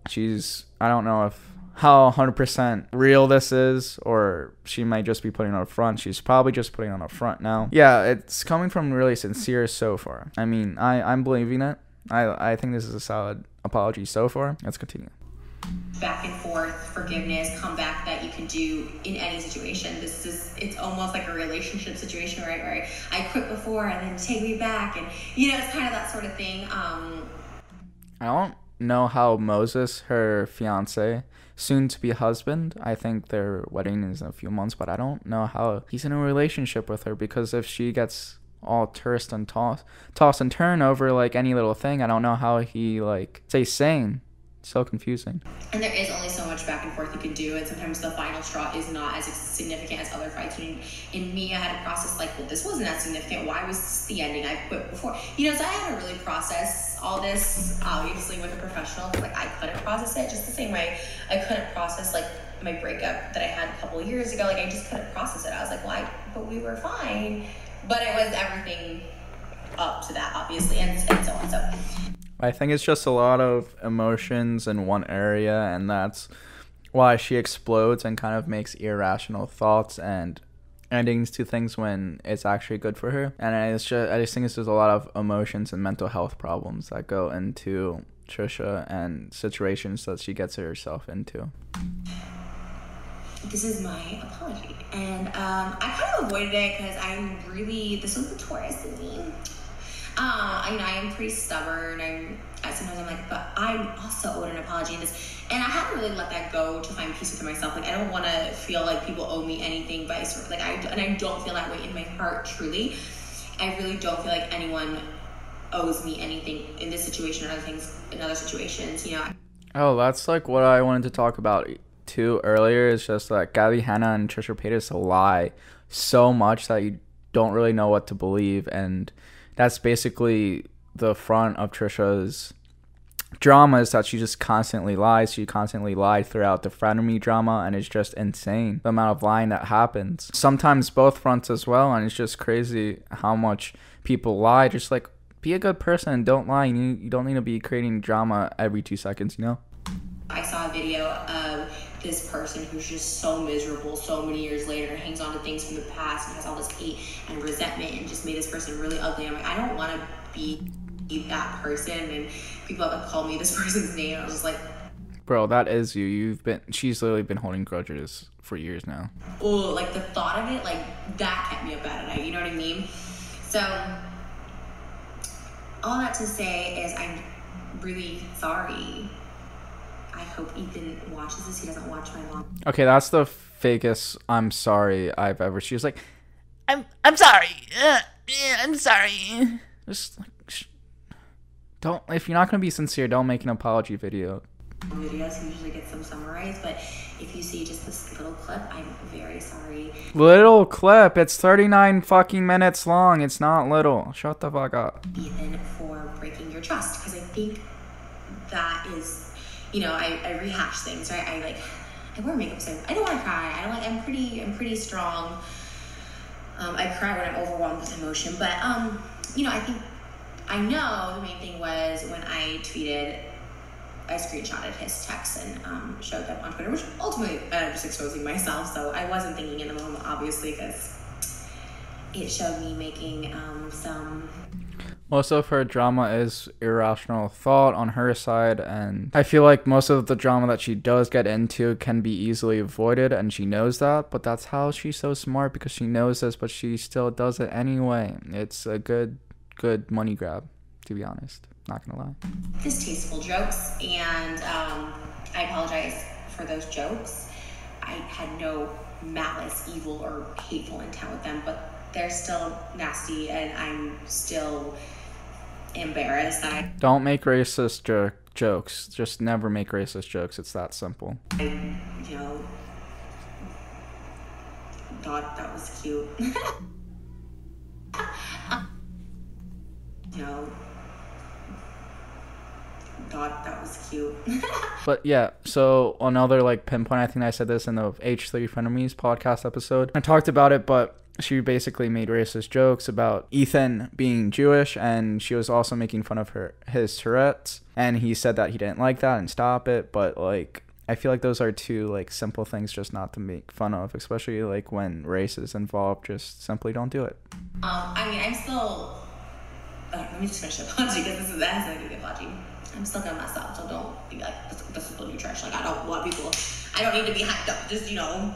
she's i don't know if how 100% real this is or she might just be putting on a front. She's probably just putting on a front now. Yeah it's coming from really sincere so far. I mean i i'm believing it. I i think this is a solid apology so far. Let's continue back and forth forgiveness comeback that you can do in any situation this is it's almost like a relationship situation right where i quit before and then take me back and you know it's kind of that sort of thing um i don't know how moses her fiance soon to be husband i think their wedding is in a few months but i don't know how he's in a relationship with her because if she gets all tossed and toss toss and turn over like any little thing. I don't know how he like stays sane. So confusing. And there is only so much back and forth you can do, and sometimes the final straw is not as significant as other fights. And in me, I had a process like, well, this wasn't that significant. Why was this the ending? I quit before, you know. So I had to really process all this, obviously, with a professional. Like I couldn't process it just the same way I couldn't process like my breakup that I had a couple years ago. Like I just couldn't process it. I was like, why? Well, but we were fine. But it was everything up to that, obviously, and, and so on. So I think it's just a lot of emotions in one area, and that's why she explodes and kind of makes irrational thoughts and endings to things when it's actually good for her. And it's just, I just think it's just a lot of emotions and mental health problems that go into Trisha and situations that she gets herself into. This is my apology, and um, I kind of avoided it because I'm really this was the Taurus in me. Uh, I mean, I am pretty stubborn. I'm I sometimes I'm like, but I'm also owed an apology in this, and I haven't really let that go to find peace with myself. Like I don't want to feel like people owe me anything, vice versa. Like I and I don't feel that way in my heart. Truly, I really don't feel like anyone owes me anything in this situation or other things in other situations. You know. Oh, that's like what I wanted to talk about too earlier. Is just that Gabby Hanna and Trisha Paytas lie so much that you don't really know what to believe and that's basically the front of Trisha's drama is that she just constantly lies. She constantly lied throughout the frenemy drama, and it's just insane the amount of lying that happens. Sometimes both fronts as well, and it's just crazy how much people lie. Just like be a good person and don't lie. You, you don't need to be creating drama every two seconds, you know? I saw a video of this person who's just so miserable so many years later and hangs on to things from the past and has all this hate and resentment and just made this person really ugly. I'm like, I don't want to be that person. And people have called me this person's name. I was just like, Bro, that is you. You've been, she's literally been holding grudges for years now. Oh, like the thought of it, like that kept me up at night. You know what I mean? So, all that to say is, I'm really sorry I hope Ethan watches this. He doesn't watch my mom. Okay, that's the fakest I'm sorry I've ever. She was like, I'm I'm sorry. Uh, yeah, I'm sorry. Just like, sh- don't. If you're not gonna be sincere, don't make an apology video. Videos usually get some summarized, but if you see just this little clip, I'm very sorry. Little clip. It's 39 fucking minutes long. It's not little. Shut the fuck up. Ethan, for breaking your trust, because I think that is you know, I, I rehash things, right? I like, I wear makeup, so I don't want to cry. I don't like, I'm pretty, I'm pretty strong. Um, I cry when I'm overwhelmed with emotion, but, um, you know, I think, I know the main thing was when I tweeted, I screenshotted his text and um, showed them on Twitter, which ultimately ended up just exposing myself. So I wasn't thinking in the moment, obviously, because it showed me making um, some most of her drama is irrational thought on her side and i feel like most of the drama that she does get into can be easily avoided and she knows that but that's how she's so smart because she knows this but she still does it anyway. It's a good good money grab to be honest not gonna lie. Distasteful jokes and um, i apologize for those jokes. I had no malice evil or hateful intent with them but they're still nasty and i'm still embarrassed I don't make racist jo- jokes. Just never make racist jokes. It's that simple. I, you know, thought that was cute. you know, thought that was cute. but yeah, so another like pinpoint. I think I said this in the H3 Frenemies podcast episode. I talked about it, but she basically made racist jokes about Ethan being Jewish, and she was also making fun of her his Tourette's. And he said that he didn't like that and stop it. But like, I feel like those are two like simple things just not to make fun of, especially like when race is involved. Just simply don't do it. Um, I mean, I'm still. Uh, let me just finish the apology because this is that has nothing to apology. I'm still gonna myself, so don't be like this, this is the trash. Like I don't want people. I don't need to be hyped up. Just you know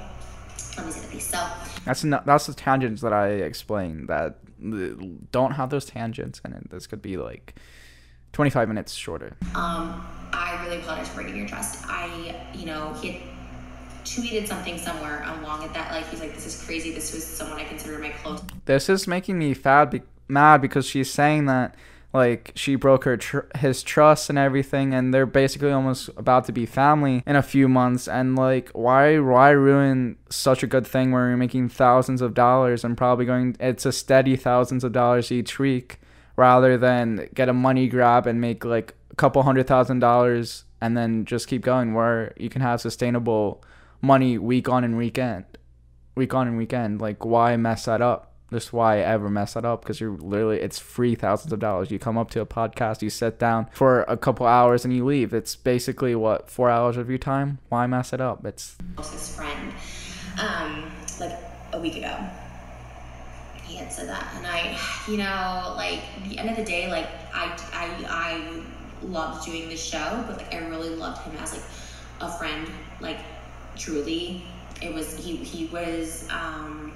let me say the So that's not that's the tangents that I explained that don't have those tangents and it. This could be like 25 minutes shorter. Um, I really apologize for breaking your trust. I, you know, he had tweeted something somewhere along at that like he's like this is crazy this was someone i consider my close this is making me sad be- mad because she's saying that like she broke her tr- his trust and everything and they're basically almost about to be family in a few months and like why why ruin such a good thing where you're making thousands of dollars and probably going it's a steady thousands of dollars each week rather than get a money grab and make like a couple hundred thousand dollars and then just keep going where you can have sustainable money week on and weekend week on and weekend like why mess that up just why ever mess that up because you're literally it's free thousands of dollars. You come up to a podcast you sit down for a couple hours and you leave. It's basically what four hours of your time? Why mess it up? It's closest friend, um, like a week ago. He had said that, and I, you know, like the end of the day, like I, I, I loved doing this show, but like I really loved him as like a friend, like truly. It was he, he was, um,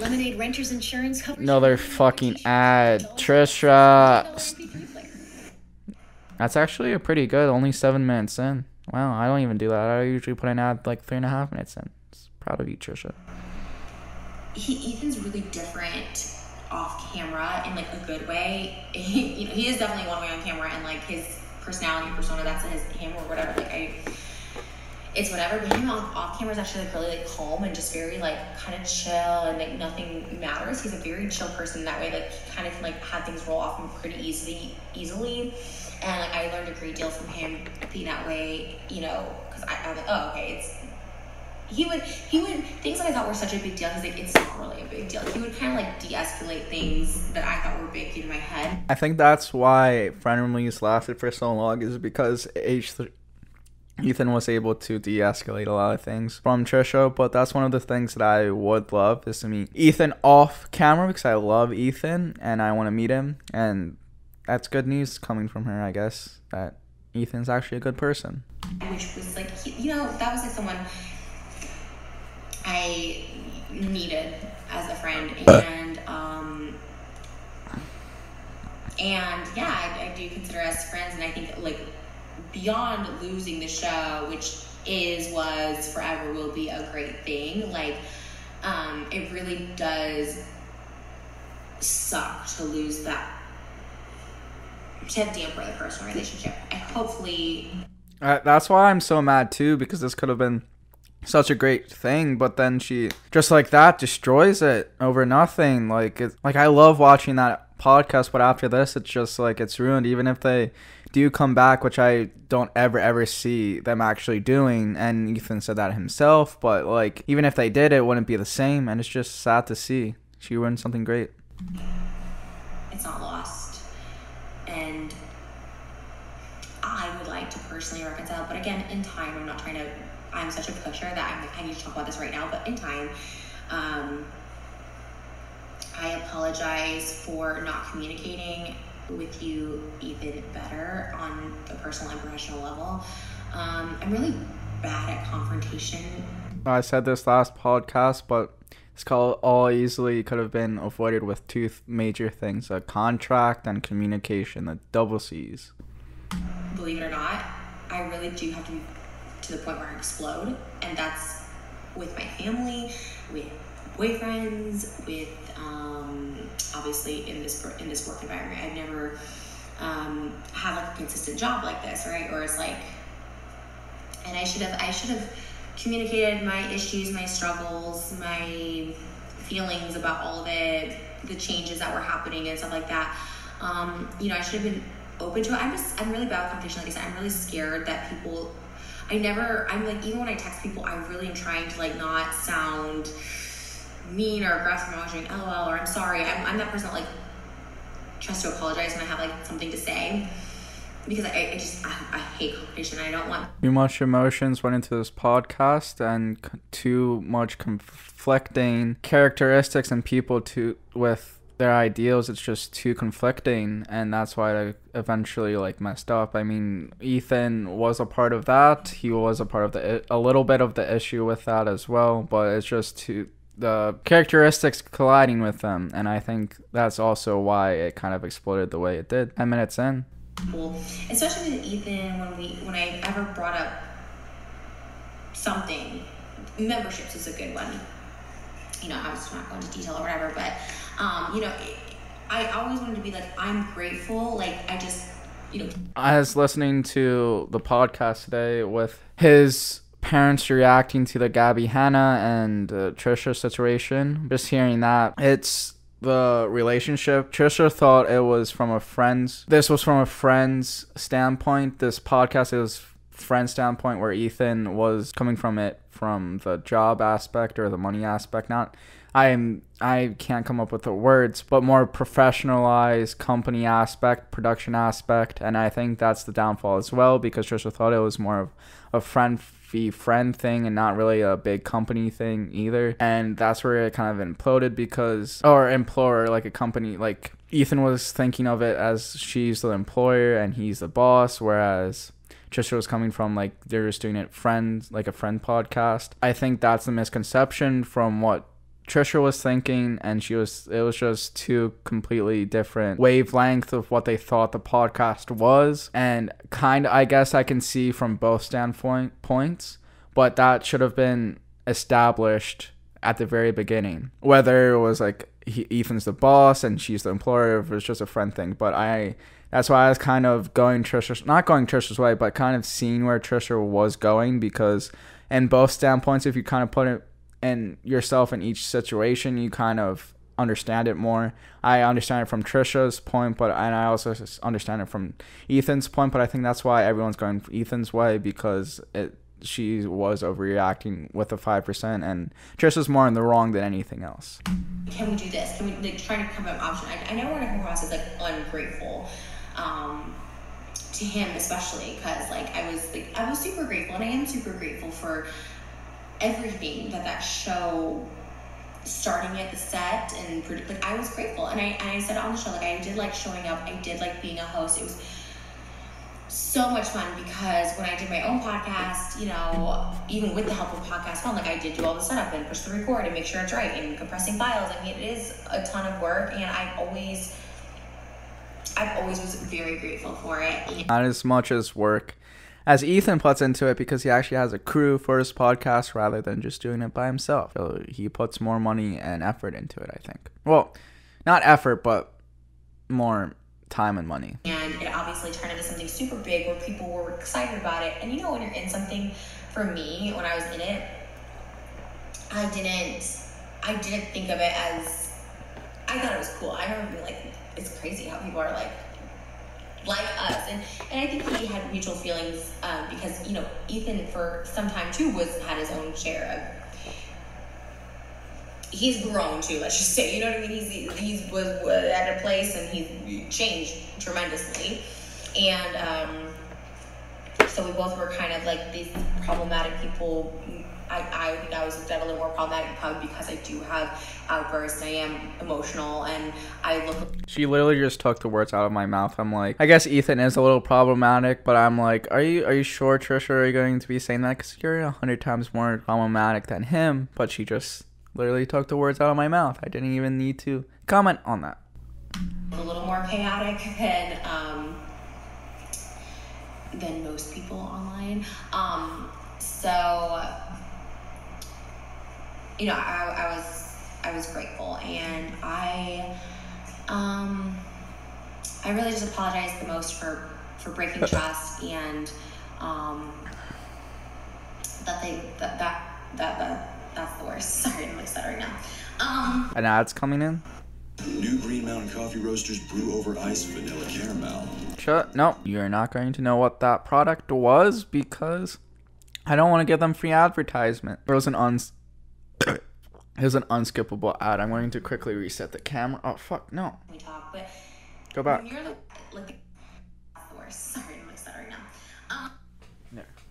Lemonade Renters Insurance covers another fucking ad. Trisha. That's actually a pretty good only seven minutes in. Wow i don't even do that. I usually put an ad like three and a half minutes in. Proud of you trisha. He, Ethan's really different off camera in like a good way. He, you know, he is definitely one way on camera, and like his personality persona, that's his him or whatever. Like I, it's whatever. But him off, off camera is actually like really like calm and just very like kind of chill and like nothing matters. He's a very chill person that way. Like he kind of can like have things roll off him pretty easily, easily. And like I learned a great deal from him being that way. You know, because I, I was like, oh okay, it's he would he would things that I thought were such a big deal. He's like, it's not really a big deal. He would kind of like de-escalate things that I thought were big in my head. I think that's why Frenemies lasted for so long is because H Ethan was able to de-escalate a lot of things from Trisha, but that's one of the things that I would love is to meet Ethan off camera because I love Ethan and I want to meet him and that's good news coming from her, I guess, that Ethan's actually a good person. which was like you know that was like someone I needed as a friend and um and yeah I, I do consider us friends and I think like beyond losing the show which is was forever will be a great thing like um it really does suck to lose that to damper the personal relationship I hopefully Uh, that's why I'm so mad too because this could have been such a great thing, but then she just like that destroys it over nothing. Like it, like I love watching that podcast, but after this, it's just like it's ruined. Even if they do come back, which I don't ever ever see them actually doing, and Ethan said that himself. But like even if they did, it wouldn't be the same, and it's just sad to see. She ruined something great. it's not lost. And I would like to personally reconcile, but again, in time, I'm not trying to. I'm such a pusher that I'm I need to talk about this right now, but in time, um, I apologize for not communicating with you even better on the personal and professional level. Um, I'm really bad at confrontation. I said this last podcast, but it's called all easily could have been avoided with two th- major things: a contract and communication, the double C's. believe it or not, I really do have to be to the point where I explode, and that's with my family, with boyfriends, with um, obviously in this in this work environment. I've never um, had like a consistent job like this, right? Or it's like, and I should have I should have communicated my issues, my struggles, my feelings about all the the changes that were happening and stuff like that. Um, you know, I should have been open to it. I'm just, I'm really bad with competition. Like I said, I'm really scared that people, I never, I'm like, even when I text people, I really am trying to like not sound mean or aggressive. I was doing LOL or I'm sorry. I'm, I'm that person that like tries to apologize when I have like something to say because I, I just, I, I hate competition. I don't want Too much emotions went into this podcast, and c- too much conflicting characteristics and people to with their ideals. It's just too conflicting, and that's why I eventually like messed up. I mean, Ethan was a part of that. He was a part of the a little bit of the issue with that as well, but it's just too the characteristics colliding with them, and I think that's also why it kind of exploded the way it did. Ten minutes in. people, especially with Ethan, when we when I ever brought up something, memberships is a good one. you know, I was not going into detail or whatever, but, um, you know, I always wanted to be like, I'm grateful. Like, I just, you know, I was listening to the podcast today with his parents reacting to the Gabby Hanna and uh, Trisha situation. Just hearing that, it's the relationship. Trisha thought it was from a friend's. This was from a friend's standpoint. This podcast is friend standpoint where Ethan was coming from it from the job aspect or the money aspect. Not I'm I can't come up with the words, but more professionalized company aspect, production aspect, and I think that's the downfall as well because Trisha thought it was more of a friend fee friend thing and not really a big company thing either. And that's where it kind of imploded because or implore like a company like Ethan was thinking of it as she's the employer and he's the boss, whereas Trisha was coming from like they're just doing it friends like a friend podcast. I think that's the misconception from what Trisha was thinking, and she was it was just two completely different wavelengths of what they thought the podcast was, and kind of I guess I can see from both standpoint points, but that should have been established at the very beginning, whether it was like he, Ethan's the boss and she's the employer, if it was just a friend thing. But I that's why I was kind of going Trisha's not going Trisha's way, but kind of seeing where Trisha was going because in both standpoints, if you kind of put it and yourself in each situation, you kind of understand it more. I understand it from Trisha's point, but and I also understand it from Ethan's point. But I think that's why everyone's going Ethan's way because it she was overreacting with the five percent, and Trisha's more in the wrong than anything else. Can we do this? Can we like trying to come up with option? I, I know we're gonna come across as like ungrateful. Um, to him especially because like I was like I was super grateful and I am super grateful for everything that that show starting at the set and like I was grateful. And I and I said on the show like I did like showing up. I did like being a host. It was so much fun because when I did my own podcast you know even with the help of podcast one like I did do all the setup and push the record and make sure it's right and compressing files. I mean it is a ton of work and I always I've always was very grateful for it. Not as much as work as Ethan puts into it because he actually has a crew for his podcast rather than just doing it by himself. So he puts more money and effort into it, I think. Well, not effort, but more time and money. And it obviously turned into something super big where people were excited about it. And you know, when you're in something, for me, when I was in it, I didn't, I didn't think of it as, I thought it was cool. I remember being like, it's crazy how people are like, like us. And, and I think he had mutual feelings um, because, you know, Ethan for some time too was had his own share of he's grown too, let's just say. You know what I mean? He's he's was, was at a place and he's changed tremendously. And um, so we both were kind of like these problematic people I, I think I was a little more problematic probably because I do have outbursts. I am emotional and I look. She literally just took the words out of my mouth. I'm like, I guess Ethan is a little problematic, but I'm like, are you are you sure, Trisha? Are you going to be saying that? Because you're a hundred times more problematic than him. But she just literally took the words out of my mouth. I didn't even need to comment on that. A little more chaotic than um, than most people online. Um, so you know, I, I was I was grateful, and I um, I really just apologize the most for for breaking trust and um, that they that that that, that that's the worst. Sorry, I'm like stuttering now. Um, An ad's coming in. New Green Mountain Coffee Roasters brew over ice vanilla caramel. Shut. No, you're not going to know what that product was because I don't want to give them free advertisement. There was an uns Here's an unskippable ad. I'm going to quickly reset the camera. Oh fuck, no. we talk, but Go back. you're like. Sorry, I'm like stuttering now. Um,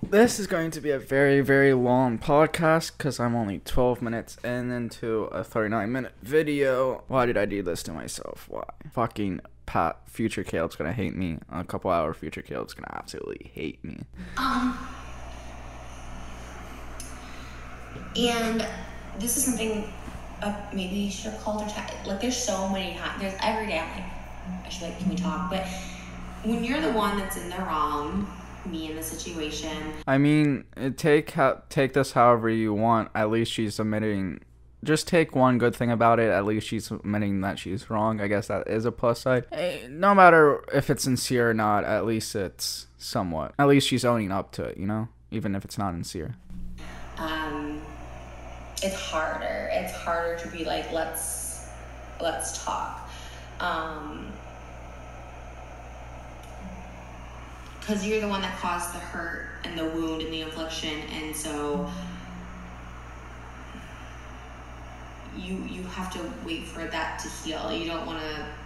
This is going to be a very, very long podcast because I'm only 12 minutes in into a 39 minute video. Why did I do this to myself? Why? Fucking Pat, future Caleb's gonna hate me. A couple hour future Caleb's gonna absolutely hate me. Um, and this is something uh, maybe you should have called her. text. Like, there's so many times. There's every day I'm like, I should like, can we talk? But when you're the one that's in the wrong, me in the situation, I mean, take ho- take this however you want. At least she's admitting just take one good thing about it. At least she's admitting that she's wrong. I guess that is a plus side. Eh, No matter if it's sincere or not, at least it's somewhat. At least she's owning up to it, you know? Even if it's not sincere. um, it's harder. It's harder to be like, let's let's talk, um, because you're the one that caused the hurt and the wound and the affliction, and so you you have to wait for that to heal. You don't want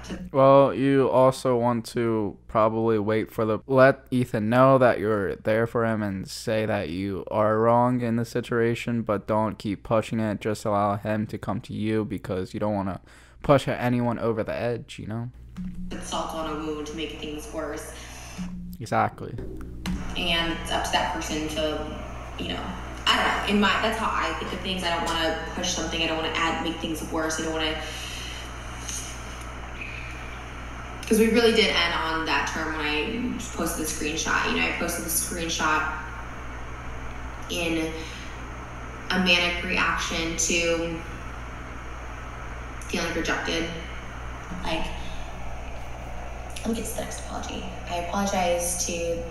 to Well, you also want to probably wait for the let Ethan know that you're there for him and say that you are wrong in the situation, but don't keep pushing it. Just allow him to come to you because you don't want to push anyone over the edge, you know? put salt on a wound to make things worse. Exactly. and it's up to that person to, you know, I don't know. In my, that's how I think of things. I don't want to push something. I don't want to add, make things worse. I don't want to, because we really did end on that term when I posted the screenshot. You know, I posted the screenshot in a manic reaction to feeling rejected. Like, let me get to the next apology. I apologize to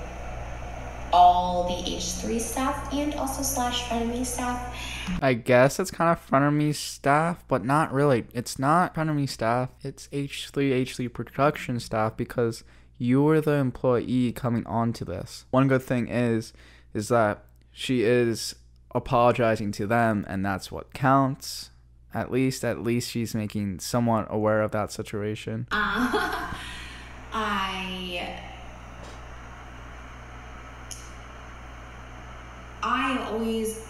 all the H3 staff and also slash frenemy staff. I guess it's kind of frenemy staff, but not really. It's not frenemy staff. It's H3 H3 production staff because you were the employee coming onto this. One good thing is is that she is apologizing to them and that's what counts. At least at least she's making someone aware of that situation. Uh, I I always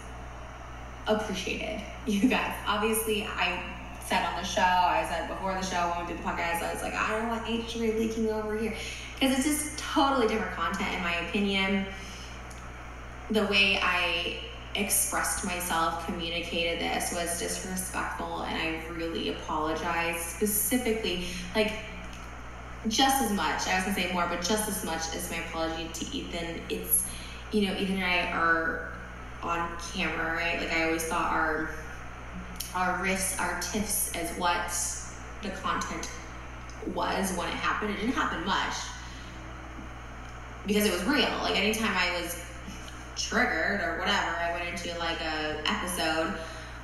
appreciated you guys. Obviously, I said on the show, I said before the show when we did the podcast, I was like, I don't want H3 leaking over here because it's just totally different content in my opinion. The way I expressed myself, communicated this was disrespectful, and I really apologize. Specifically, like just as much. I was gonna say more, but just as much as my apology to Ethan. It's you know, Ethan and I are on camera, right? Like I always thought our our risks, our tiffs as what the content was when it happened. It didn't happen much because it was real. Like anytime I was triggered or whatever, I went into like a episode.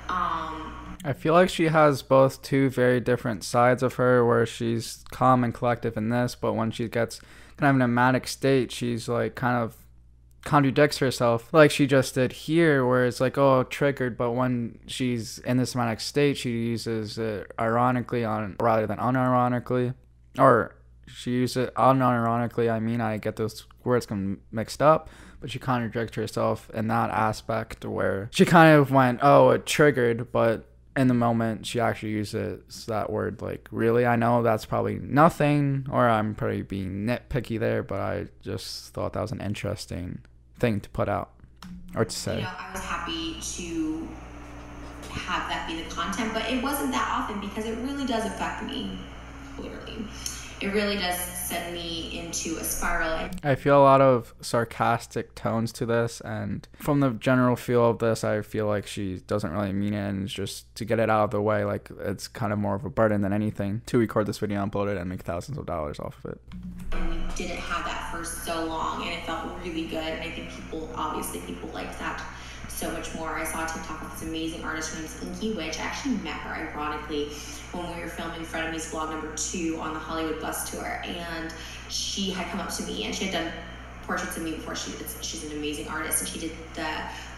Um, I feel like she has both two very different sides of her where she's calm and collective in this, but when she gets kind of in a manic state, she's like kind of contradicts herself like she just did here where it's like oh triggered but when she's in this manic state she uses it ironically on rather than unironically or she uses it unironically i mean i get those words mixed up but she contradicts herself in that aspect where she kind of went oh it triggered but in the moment she actually uses that word like really? I know that's probably nothing or i'm probably being nitpicky there but i just thought that was an interesting thing to put out or to say you know, I was happy to have that be the content, but it wasn't that often because it really does affect me, literally. It really does send me into a spiral. I feel a lot of sarcastic tones to this, and from the general feel of this, I feel like she doesn't really mean it, and it's just to get it out of the way, like it's kind of more of a burden than anything to record this video, upload it, and make thousands of dollars off of it. and we didn't have that for so long, and it felt really good. And I think people, obviously, people liked that so much more. I saw TikTok of this amazing artist her name's Inky Witch. I actually met her ironically when we were filming Frenemy's vlog number two on the Hollywood bus tour, and she had come up to me and she had done portraits of me before. She she's an amazing artist, and she did the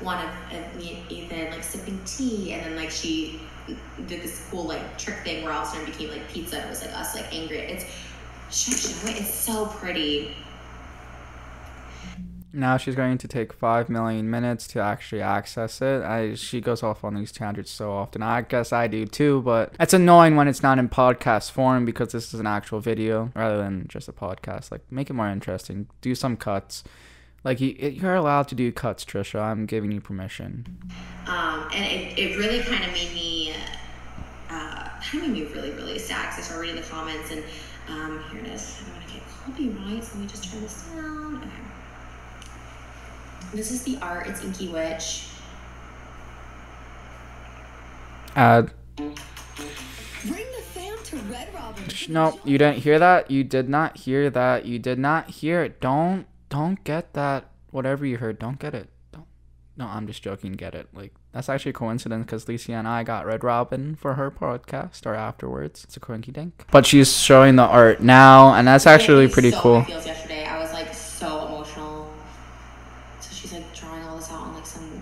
one of, of me and Ethan like sipping tea, and then like she did this cool like trick thing where all of a sudden it became like pizza. It was like us like angry. It's should I show it? It's so pretty. Now she's going to take five million minutes to actually access it. I she goes off on these tangents so often. I guess I do too, but it's annoying when it's not in podcast form because this is an actual video rather than just a podcast. Like make it more interesting. Do some cuts. Like you, you're allowed to do cuts, Trisha. I'm giving you permission. Um, and it, it really kind of made me, uh, kind of made me really, really sad because I started reading the comments and um, here it is. I don't want to get copyright, so let me just turn this down. Okay. This is the art. It's Inky Witch. Ad. Bring the fam to Red Robin. No, you didn't hear that. You did not hear that. You did not hear it. Don't don't get that. Whatever you heard, don't get it. Don't. No, I'm just joking. Get it. Like that's actually a coincidence because Lisa and I got Red Robin for her podcast or afterwards. It's a coinky dink. But she's showing the art now, and that's actually pretty so cool. my feels yesterday. I was like so emotional. So she's like drawing all this out on like some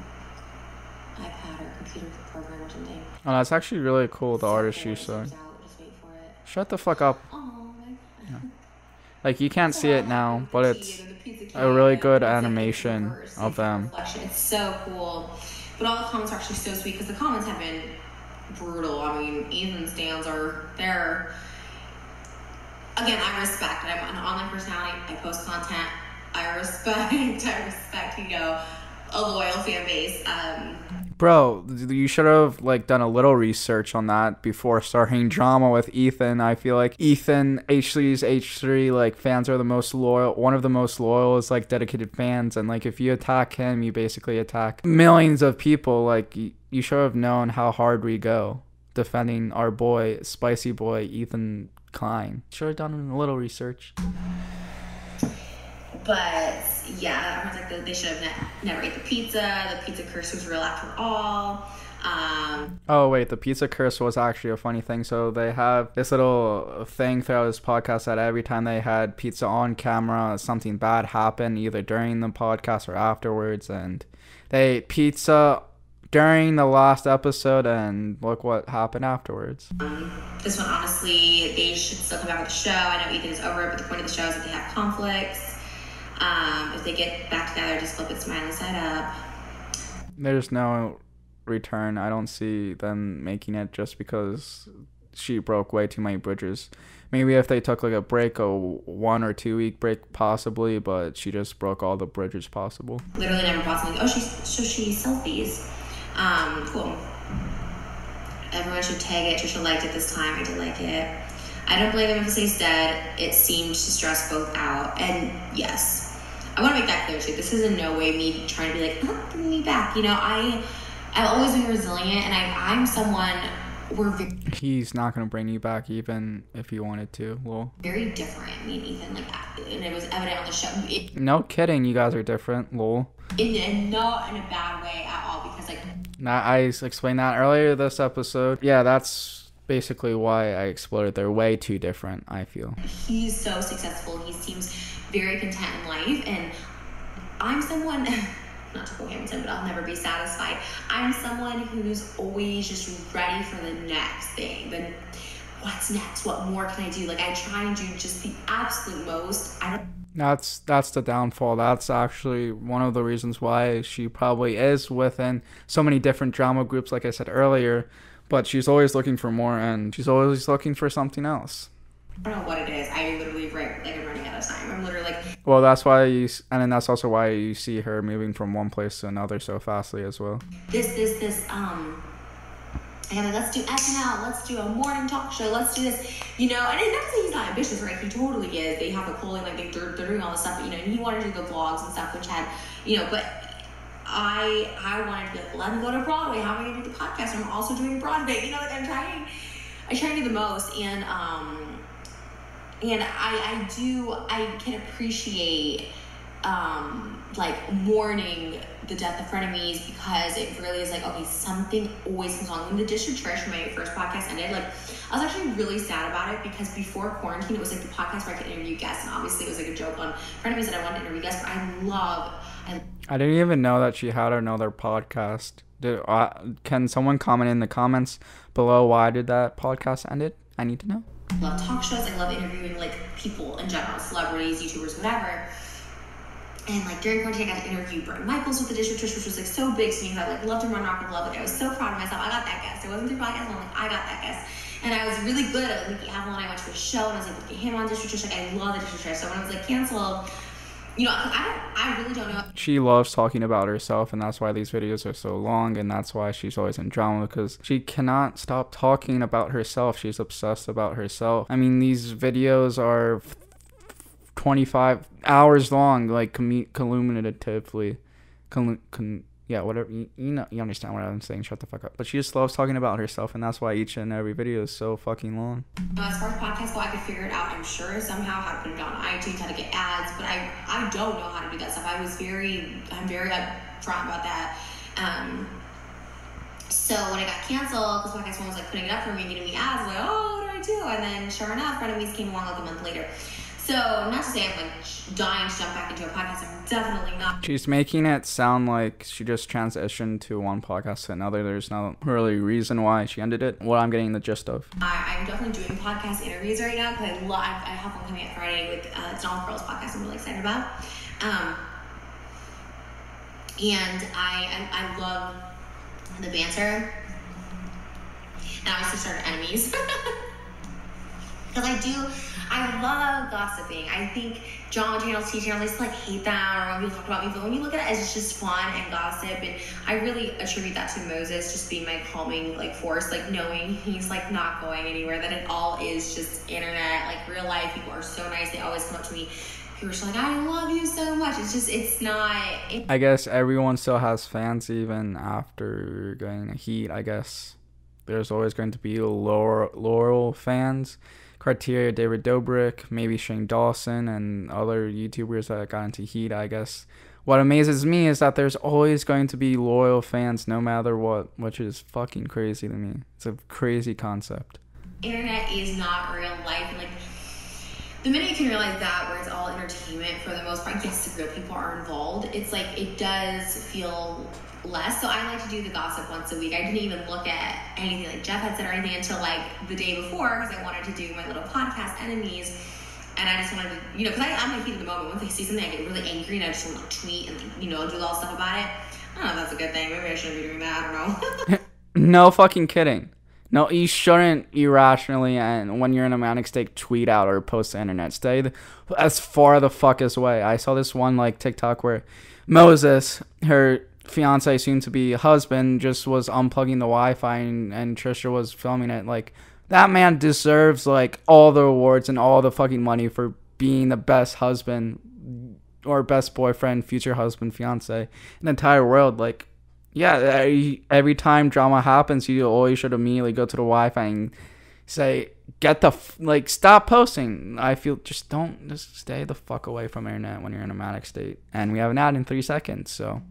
iPad or computer program or something. Oh, that's actually really cool. The artist cool. she's It showing. comes out. Just wait for it. Shut the fuck up. My Like you can't see it now, but it's a really good animation of them. It's so cool. But all the comments are actually so sweet because the comments have been brutal. I mean, Ethan stands are there. Again, I respect. I'm an online personality. I post content. I respect. I respect. You know, a loyal fan base. Um, Bro, you should have like done a little research on that before starting drama with Ethan. I feel like Ethan H3's H3 like fans are the most loyal. One of the most loyal is like dedicated fans, and like if you attack him, you basically attack millions of people. Like you should have known how hard we go defending our boy, spicy boy Ethan Klein. Should have done a little research. But yeah, everyone's like they should have ne- never ate the pizza. The pizza curse was real after all. Um, Oh wait, the pizza curse was actually a funny thing. So they have this little thing throughout this podcast that every time they had pizza on camera, something bad happened either during the podcast or afterwards, and they ate pizza during the last episode, and look what happened afterwards. this one, honestly, they should still come back with the show. I know Ethan is over it, but the point of the show is that they have conflicts. Um, if they get back together, just flip it smiley side up. There's no return. I don't see them making it just because she broke way too many bridges. Maybe if they took like a break, a one or two week break, possibly, but she just broke all the bridges possible. Literally never possibly. Oh, she's so she selfies. Um, cool. Everyone should tag it. Trisha liked it this time. I did like it. I don't blame them if it stays dead. It seemed to stress both out. And yes, I want to make that clear too. This is in no way me trying to be like, oh, bring me back. You know, I, I've always been resilient, and I, I'm someone. We're very, He's not gonna bring you back even if he wanted to. Well, very different. Me and Ethan, like, and it was evident on the show. It, no kidding, you guys are different. Lol. in, and not in a bad way at all, because like That I explained that earlier this episode. Yeah, that's basically why I exploded. They're way too different. I feel. he's so successful. He seems very content in life, and I'm someone. Not to quote Hamilton, but I'll never be satisfied. I'm someone who's always just ready for the next thing. Then, what's next? What more can I do? Like I try and do just the absolute most. I don't. That's that's the downfall. That's actually one of the reasons why she probably is within so many different drama groups, like I said earlier. But she's always looking for more, and she's always looking for something else. I don't know what it is. I literally right like I'm running time. I'm literally like Well, that's why you, and then that's also why you see her moving from one place to another so fastly as well. this, this, this, um, and like, let's do SNL, let's do a morning talk show, let's do this, you know, and it's not to say he's not ambitious, right? He totally is. They have a clothing, like they, they're, they're doing all this stuff, but, you know, and he wanted to do the vlogs and stuff, which had, you know, but I, I wanted to be like, let me go to Broadway. How am I gonna do the podcast? I'm also doing Broadway, you know, like I'm trying, I try to do the most, and, um, and I, I do I can appreciate um like mourning the death of frenemies because it really is like okay something always comes on when the Dish with Trish my first podcast ended like I was actually really sad about it because before quarantine it was like the podcast where I could interview guests and obviously it was like a joke on frenemies that I wanted to interview guests but I love I I didn't even know that she had another podcast. Did, uh, can someone comment in the comments below why did that podcast end it? I need to know. Love talk shows. I love interviewing like people in general, celebrities, YouTubers, whatever. And like during quarantine, I got to interview Bret Michaels with the Dish with Trish, which was like so big to me I like loved him run Rock of Love. Like I was so proud of myself. I got that guest. It wasn't through podcast, I'm like I got that guest. And I was really good at like Nikki Avalon. I went to a show and I was able to get him on Dish with Trish. Like I love the Dish with Trish. So when it was like canceled, you know, I I really don't know. She loves talking about herself, and that's why these videos are so long, and that's why she's always in drama because she cannot stop talking about herself. She's obsessed about herself. I mean, these videos are 25 hours long, like commu- cumulatively. Yeah, whatever. You, you know, you understand what I'm saying. Shut the fuck up. But she just loves talking about herself, and that's why each and every video is so fucking long. As far as podcast go, I could figure it out. I'm sure somehow how to put it on iTunes, how to get ads, but I I don't know how to do that stuff. I was very I'm very upfront about that. Um, so when I got canceled, because PodcastOne was like putting it up for me, and getting me ads, I was like, oh, what do I do? And then sure enough, Frenemies came along like a month later. So not to say I'm like dying to jump back into a podcast. I'm definitely not. She's making it sound like she just transitioned to one podcast to another. There's no really reason why she ended it. What I'm getting the gist of. I, I'm definitely doing podcast interviews right now because I love. I have one coming up Friday with uh, it's Donald Pearl's podcast. I'm really excited about. Um, and I, I I love the banter. And I obviously started enemies. Because I do, I love gossiping. I think John channels, tea channels, just like hate that or people talk about me. But when you look at it as just fun and gossip, and I really attribute that to Moses just being my calming like force, like knowing he's like not going anywhere. That it all is just internet, like real life. People are so nice. They always come up to me. People are just like, I love you so much. It's just, it's not. It, I guess everyone still has fans even after going to Heat. I guess there's always going to be loyal, loyal fans. Criteria, David Dobrik, maybe Shane Dawson, and other YouTubers that got into Heat. I guess what amazes me is that there's always going to be loyal fans no matter what, which is fucking crazy to me. It's a crazy concept. internet is not real life. Like the minute you can realize that, where it's all entertainment for the most part, yes, real people are involved. It's like it does feel less. So I like to do the gossip once a week. I didn't even look at anything like Jeff had said or anything until like the day before because I wanted to do my little podcast enemies. And I just wanted to, you know, because I'm like of the moment. Once I see something, I get really angry and I just want to tweet and, you know, do all stuff about it. I don't know if that's a good thing. Maybe I shouldn't be doing that. I don't know. No fucking kidding. No, you shouldn't irrationally and when you're in a manic state tweet out or post the internet. Stay as far the fuck as away. I saw this one like TikTok where Moses, her fiance, soon to be husband, just was unplugging the Wi-Fi and, and Trisha was filming it. Like that man deserves like all the awards and all the fucking money for being the best husband or best boyfriend, future husband, fiance in the entire world. Like yeah, every, every time drama happens, you always should immediately go to the Wi-Fi and say, "Get the f- like, stop posting." I feel just don't just stay the fuck away from internet when you're in a manic state. And we have an ad in three seconds, so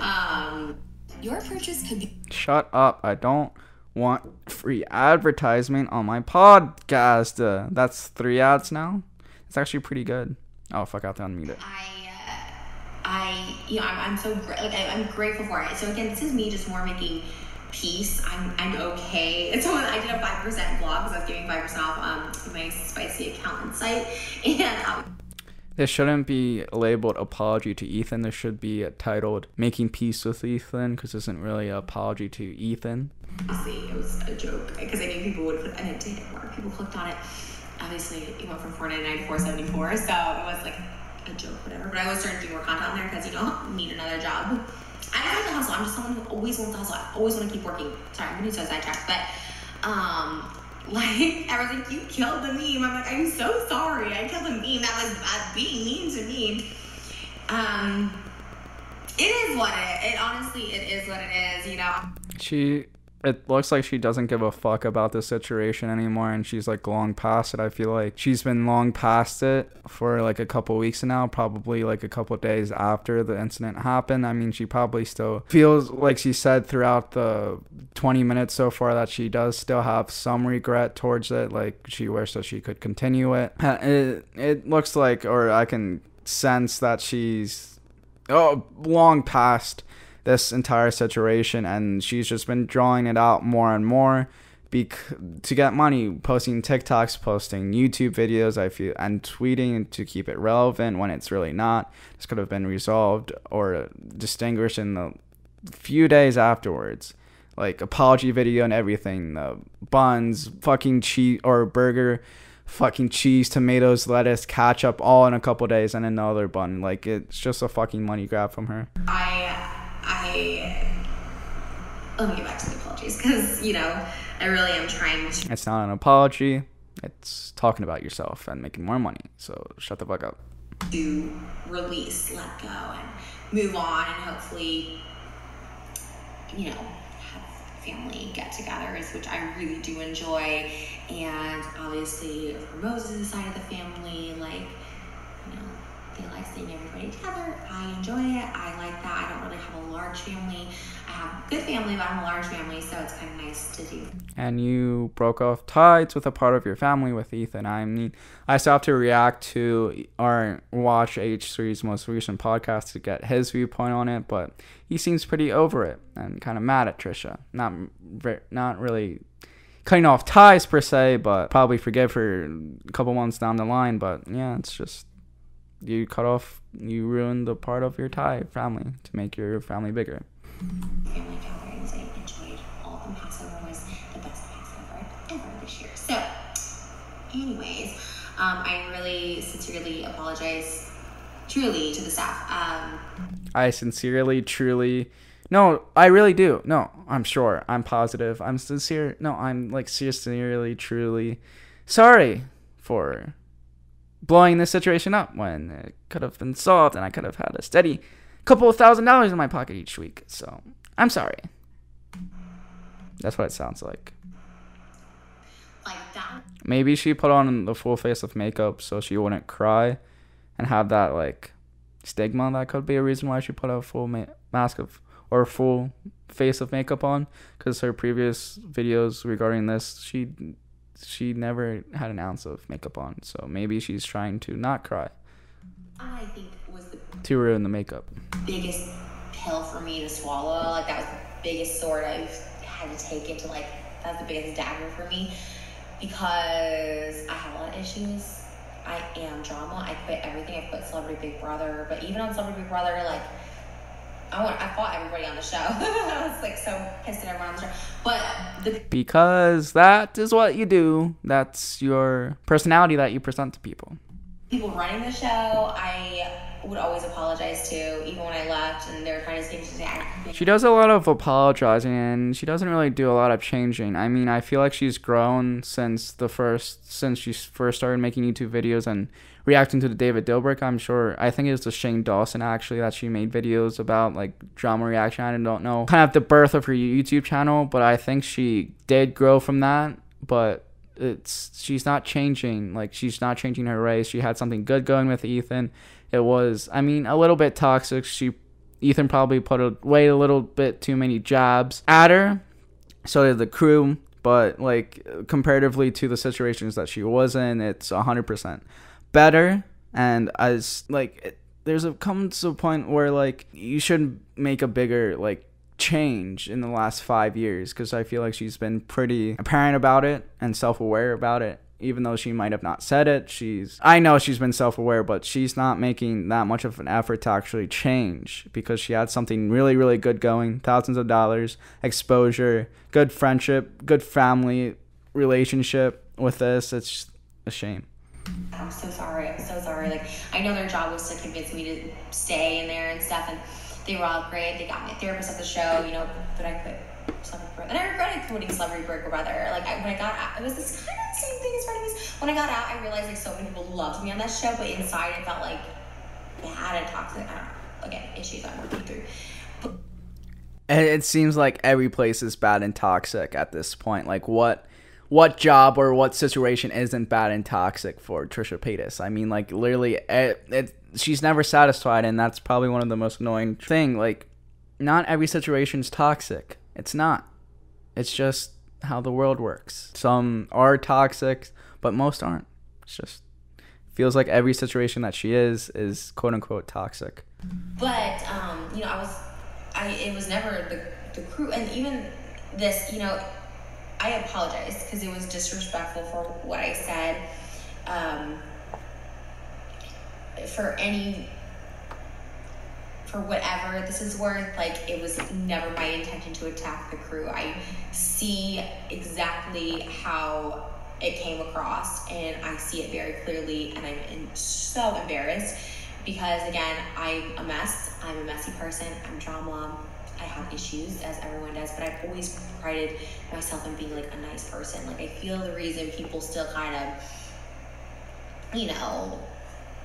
um, Your purchase could be shut up. I don't want free advertisement on my podcast. Uh, that's three ads now. It's actually pretty good. Oh fuck, I have to unmute it. I, uh, I, you know, I'm, I'm so gra- like I, I'm grateful for it. So again, this is me just more making peace. I'm, I'm okay. And so I did a five percent vlog because I was giving five percent off um my spicy accountant site, and um, This shouldn't be labeled apology to Ethan. This should be titled making peace with Ethan because this isn't really an apology to Ethan. obviously it was a joke because I knew people would click. And it did. More people clicked on it. Obviously, it went from 499 to 474, so it was like a joke, whatever. But I was starting to do more content on there because you don't need another job. I just like to hustle. I'm just someone who always wants to hustle. I always want to keep working. Sorry, I'm getting so sidetracked, but um. Like everyone's like, you killed the meme. I'm like, I'm so sorry. I killed the meme. That was bad being mean to me. Um, it is what it. It honestly, it is what it is. You know. She, it looks like she doesn't give a fuck about the situation anymore, and she's like long past it. I feel like she's been long past it for like a couple weeks now, probably like a couple days after the incident happened. I mean, she probably still feels like she said throughout the 20 minutes so far that she does still have some regret towards it. Like she wishes that she could continue it. Uh, It, it looks like, or I can sense that she's oh long past this entire situation and she's just been drawing it out more and more bec- to get money posting tiktoks posting youtube videos i feel and tweeting to keep it relevant when it's really not. This could have been resolved or distinguished in the few days afterwards. Like apology video and everything the buns fucking cheese or burger fucking cheese tomatoes lettuce ketchup all in a couple days and another bun. Like it's just a fucking money grab from her. I, I, let me get back to the apologies because, you know, I really am trying to. It's not an apology. It's talking about yourself and making more money. So shut the fuck up. to release, let go, and move on, and hopefully, you know, have family get-togethers, which I really do enjoy. And obviously, for Moses' side of the family, like, they like seeing everybody together. I enjoy it. I like that. I don't really have a large family. I have a good family, but I'm a large family, so it's kind of nice to do. and you broke off ties with a part of your family with Ethan. I mean, I still have to react to or watch H3's most recent podcast to get his viewpoint on it, but he seems pretty over it and kind of mad at Trisha. Not, not really cutting off ties per se, but probably forgive her a couple months down the line. But yeah, it's just you cut off, you ruined the part of your Thai family to make your family bigger. family gatherings. I enjoyed all of them. Passover was the best Passover ever this year. So, anyways, um, I really sincerely apologize, truly, to the staff. Um, I sincerely, truly, no, I really do. No, I'm sure. I'm positive. I'm sincere. No, I'm like sincerely, truly sorry for blowing this situation up when it could have been solved and I could have had a steady couple of thousand dollars in my pocket each week. So I'm sorry. That's what it sounds like. like that. Maybe she put on the full face of makeup so she wouldn't cry and have that like stigma. That could be a reason why she put a full ma- mask of or full face of makeup on because her previous videos regarding this she she never had an ounce of makeup on. So maybe she's trying to not cry I think was the to ruin the makeup. biggest pill for me to swallow. Like that was the biggest sword I've had to take into like that's the biggest dagger for me because I have a lot of issues. I am drama. I quit everything. I quit Celebrity Big Brother, but even on Celebrity Big Brother, like I want, I fought everybody on the show. I was like so pissed at everyone on the show. But the Because that is what you do. That's your personality that you present to people. People running the show, I would always apologize to, even when I left, and they were trying to say I She does a lot of apologizing and she doesn't really do a lot of changing. I mean, I feel like she's grown since the first since she first started making YouTube videos and reacting to the David Dobrik. I'm sure I think it was the Shane Dawson actually that she made videos about like drama reaction. I don't know kind of the birth of her YouTube channel, but I think she did grow from that. But it's she's not changing like she's not changing her race. She had something good going with Ethan. It was I mean a little bit toxic. She Ethan probably put away a little bit too many jabs at her. So did the crew, but like comparatively to the situations that she was in, it's 100% better. And as like it, there's a comes to a point where like you shouldn't make a bigger like change in the last five years because I feel like she's been pretty apparent about it and self-aware about it even though she might have not said it she's i know she's been self-aware but she's not making that much of an effort to actually change because she had something really really good going thousands of dollars exposure good friendship good family relationship with this it's a shame I'm so sorry. I'm so sorry. Like I know their job was to convince me to stay in there and stuff, and they were all great. They got me a therapist at the show, you know. But I quit Celebrity and I regretted quitting Celebrity Big Brother. Like I, when I got out, it was this kind of the same thing as Frenemies. When I got out, I realized like so many people loved me on that show, but inside it felt like bad and toxic. I don't know. Again, issues I'm working through. It seems like every place is bad and toxic at this point. Like what what job or what situation isn't bad and toxic for Trisha Paytas? I mean, like literally, eh, it, it she's never satisfied, and that's probably one of the most annoying thing. Like, not every situation's toxic. It's not. It's just how the world works. Some are toxic, but most aren't. It's just feels like every situation that she is is quote unquote toxic. But um, you know, I was, I it was never the the crew, and even this, you know, I apologize because it was disrespectful for what I said. Um, for any, for whatever this is worth, like it was never my intention to attack the crew. I see exactly how it came across, and I see it very clearly, and I'm so embarrassed because again, I'm a mess. I'm a messy person. I'm drama. I have issues, as everyone does, but I've always prided myself in being like a nice person. Like I feel the reason people still kind of, you know,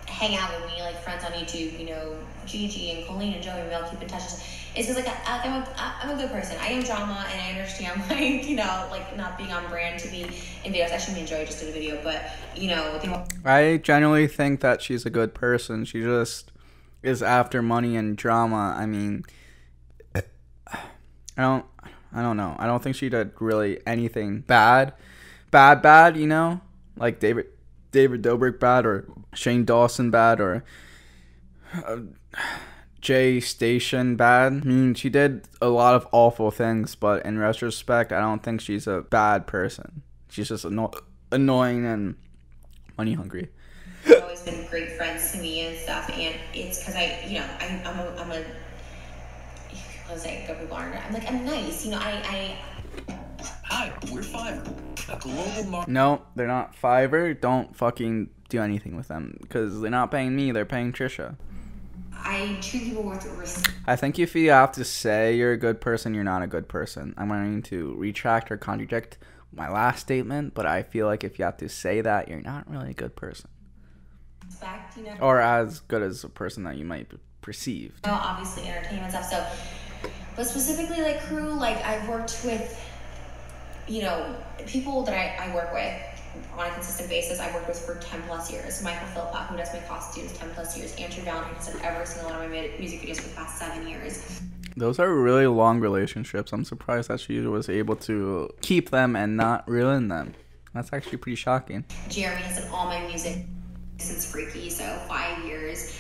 hang out with me, like friends on YouTube, you know, Gigi and Colleen and Joey, we all keep in touch. It's because like I, I'm, a, I'm a good person. I am drama and I understand like you know like not being on brand to be in videos. I actually, me and Joey just did a video, but you know I generally think that she's a good person. She just is after money and drama. I mean, I don't, I don't know. I don't think she did really anything bad, bad, bad. You know, like David, David Dobrik bad or Shane Dawson bad or. Uh, Jay Station bad. I mean, she did a lot of awful things, but in retrospect, I don't think she's a bad person. She's just anno- annoying and money hungry. They've always been great friends to me and stuff, and it's because I, you know, I, I'm a, I'm a, what was I, go people aren't, I'm like, I'm nice, you know, I, I, Hi, we're Fiverr, a global market. No, they're not Fiverr. Don't fucking do anything with them because they're not paying me. They're paying Trisha. I treat people with respect. I think if you have to say you're a good person, you're not a good person. I'm going to retract or contradict my last statement, but I feel like if you have to say that, you're not really a good person. Respect, you know. Or as good as a person that you might perceive. know, obviously entertainment stuff. So, but specifically like crew, like I've worked with, you know, people that I, I work with on a consistent basis. I worked with for 10 plus years. Michael Philpott, who does my costumes, 10 plus years. Andrew Valentine has done every single one of my music videos for the past seven years. Those are really long relationships. I'm surprised that she was able to keep them and not ruin them. That's actually pretty shocking. Jeremy has done all my music since Freaky, so five years.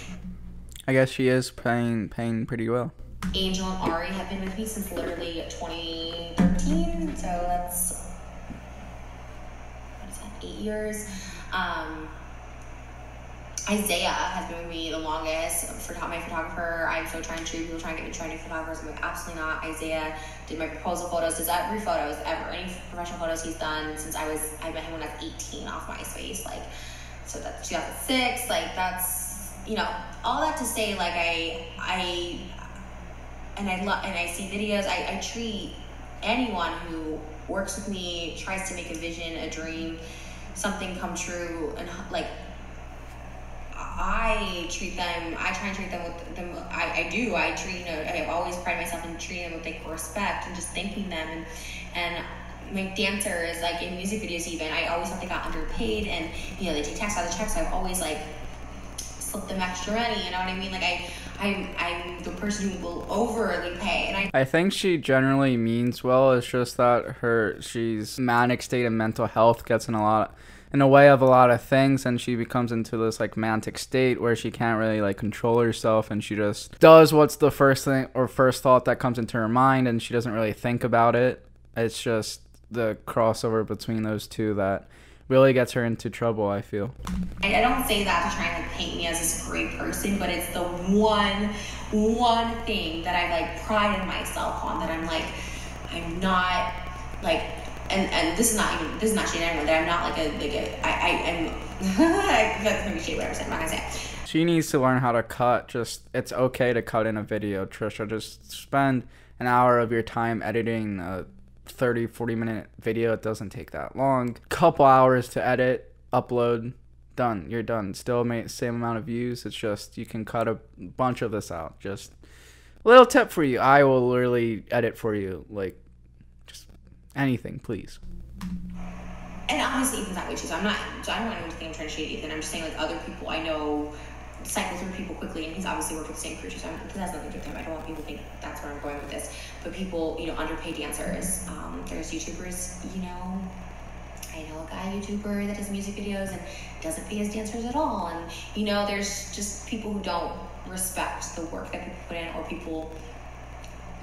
I guess she is paying paying pretty well. Angel and Ari have been with me since literally 2013, so that's what is that, eight years. Um, Isaiah has been with me the longest. For my photographer, I'm so trying to people trying to get me trending photographers. I'm like, absolutely not. Isaiah did my proposal photos, does every photos ever, any professional photos he's done since I was I met him when I was 18 off my MySpace. Like, so that's 2006. Like that's you know all that to say like I I and I love and I see videos. I, I treat anyone who works with me, tries to make a vision, a dream, something come true, and like I treat them. I try and treat them with them. I, I do. I treat you know. I've always pride myself in treating them with like respect and just thanking them and and. My dancers, like in music videos, even I always thought they got underpaid, and you know they take tax out of the check, so I've always like slip them extra money. You know what I mean? Like I, I'm, I'm the person who will overly pay, and I I think she generally means well. It's just that her she's manic state of mental health gets in a lot in a way of a lot of things and she becomes into this like manic state where she can't really like control herself and she just does what's the first thing or first thought that comes into her mind and she doesn't really think about it. It's just the crossover between those two that really gets her into trouble, I feel. I I don't say that to try and like paint me as this great person, but it's the one, one thing that I like prided myself on that I'm like, I'm not like, and and this is not even this is not shade anyone that I'm not like a like a I I am that's gonna be shade whatever I'm not gonna say. it. She needs to learn how to cut. Just it's okay to cut in a video, Trisha. Just spend an hour of your time editing a 30 40 minute video. It doesn't take that long. Couple hours to edit, upload, done. You're done. Still make same amount of views. It's just you can cut a bunch of this out. Just little tip for you. I will literally edit for you. Like just anything, please. and obviously Ethan's way too. So I'm not. So I don't want anyone to Ethan. I'm just saying like other people I know cycle through people quickly, and he's obviously worked with the same crew. So I'm, has nothing to do with him. I don't want people to think that's where I'm going with this. But people, you know, underpaid dancers. Um, there's YouTubers, you know. I know a guy YouTuber that does music videos and doesn't pay his dancers at all, and you know, there's just people who don't respect the work that people put in, or people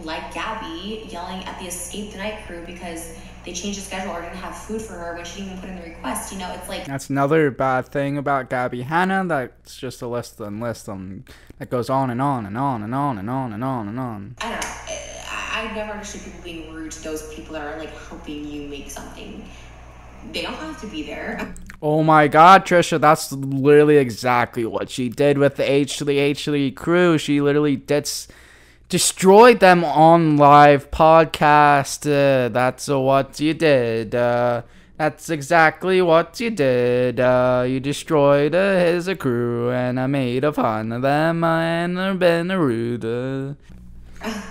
like Gabby yelling at the Escape the Night crew because they changed the schedule or didn't have food for her when she didn't even put in the request. You know, it's like That's another bad thing about Gabby Hanna. That's just a list and list um, that goes on and on and on and on and on and on and on. I don't know. I, I've never understood people being rude to those people that are like helping you make something. They don't have to be there. Oh my god, Trisha, that's literally exactly what she did with the H3 H3 crew. She literally did s- destroyed them on live podcast. Uh, that's what you did. Uh, That's exactly what you did. Uh, you destroyed uh, his crew, and I made a fun of them, and I've been rude. Uh.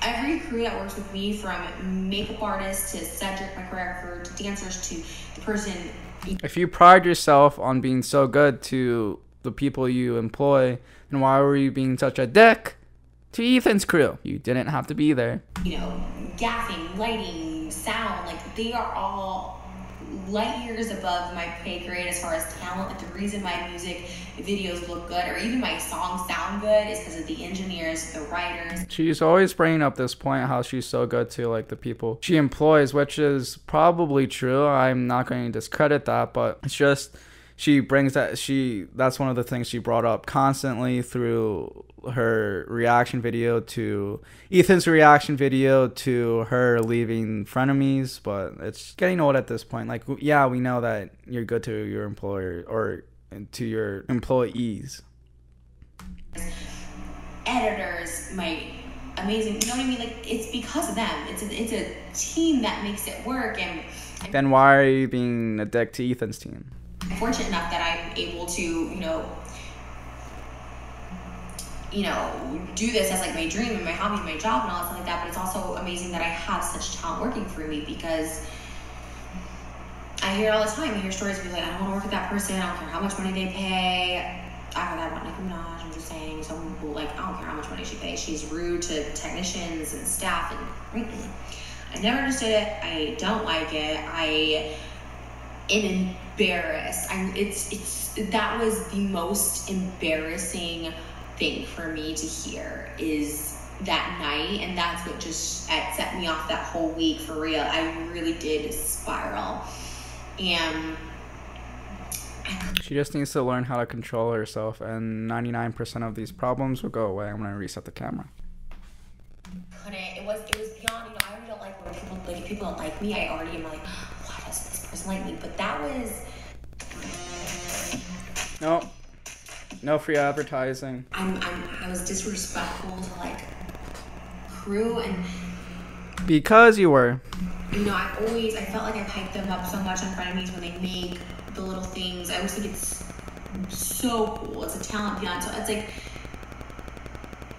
Every crew that works with me, from makeup artists to Cedric, my choreographer, to dancers, to the person If you pride yourself on being so good to the people you employ, then why were you being such a dick to Ethan's crew? You didn't have to be there. you know, gaffing, lighting, sound, like they are all light years above my pay grade as far as talent. Like the reason my music videos look good or even my songs sound good is because of the engineers, the writers. She's always bringing up this point how she's so good to like the people she employs, which is probably true. I'm not going to discredit that, but it's just she brings that she that's one of the things she brought up constantly through her reaction video to Ethan's reaction video to her leaving frenemies, but it's getting old at this point. Like yeah, we know that you're good to your employer or to your employees. editors, my amazing, you know what I mean? Like it's because of them. It's a, it's a team that makes it work, and Then why are you being a dick to Ethan's team? Fortunate enough that I'm able to, you know, you know, do this as like my dream and my hobby and my job and all that stuff like that. But it's also amazing that I have such talent working for me because I hear all the time. I hear stories of people like, I don't want to work with that person. I don't care how much money they pay. I heard that about Nicki Minaj. I'm just saying, some people like, I don't care how much money she pays. She's rude to technicians and staff and mm-mm. I never understood it. I don't like it. I am embarrassed. I'm. It's. It's. That was the most embarrassing thing for me to hear is that night, and that's what just set me off that whole week for real. I really did spiral, and She just needs to learn how to control herself, and 99% of these problems will go away. I'm gonna reset the camera. couldn't. It was. It was beyond. You know, I already don't like when people like if people don't like me. I already am like, why does this person like me? But that was. No, no free advertising. I'm. I'm. I was disrespectful to like crew and Because you were. you know, I always I felt like I hyped them up so much on frenemies when they make the little things. I always think it's so cool. It's a talent beyond. So it's like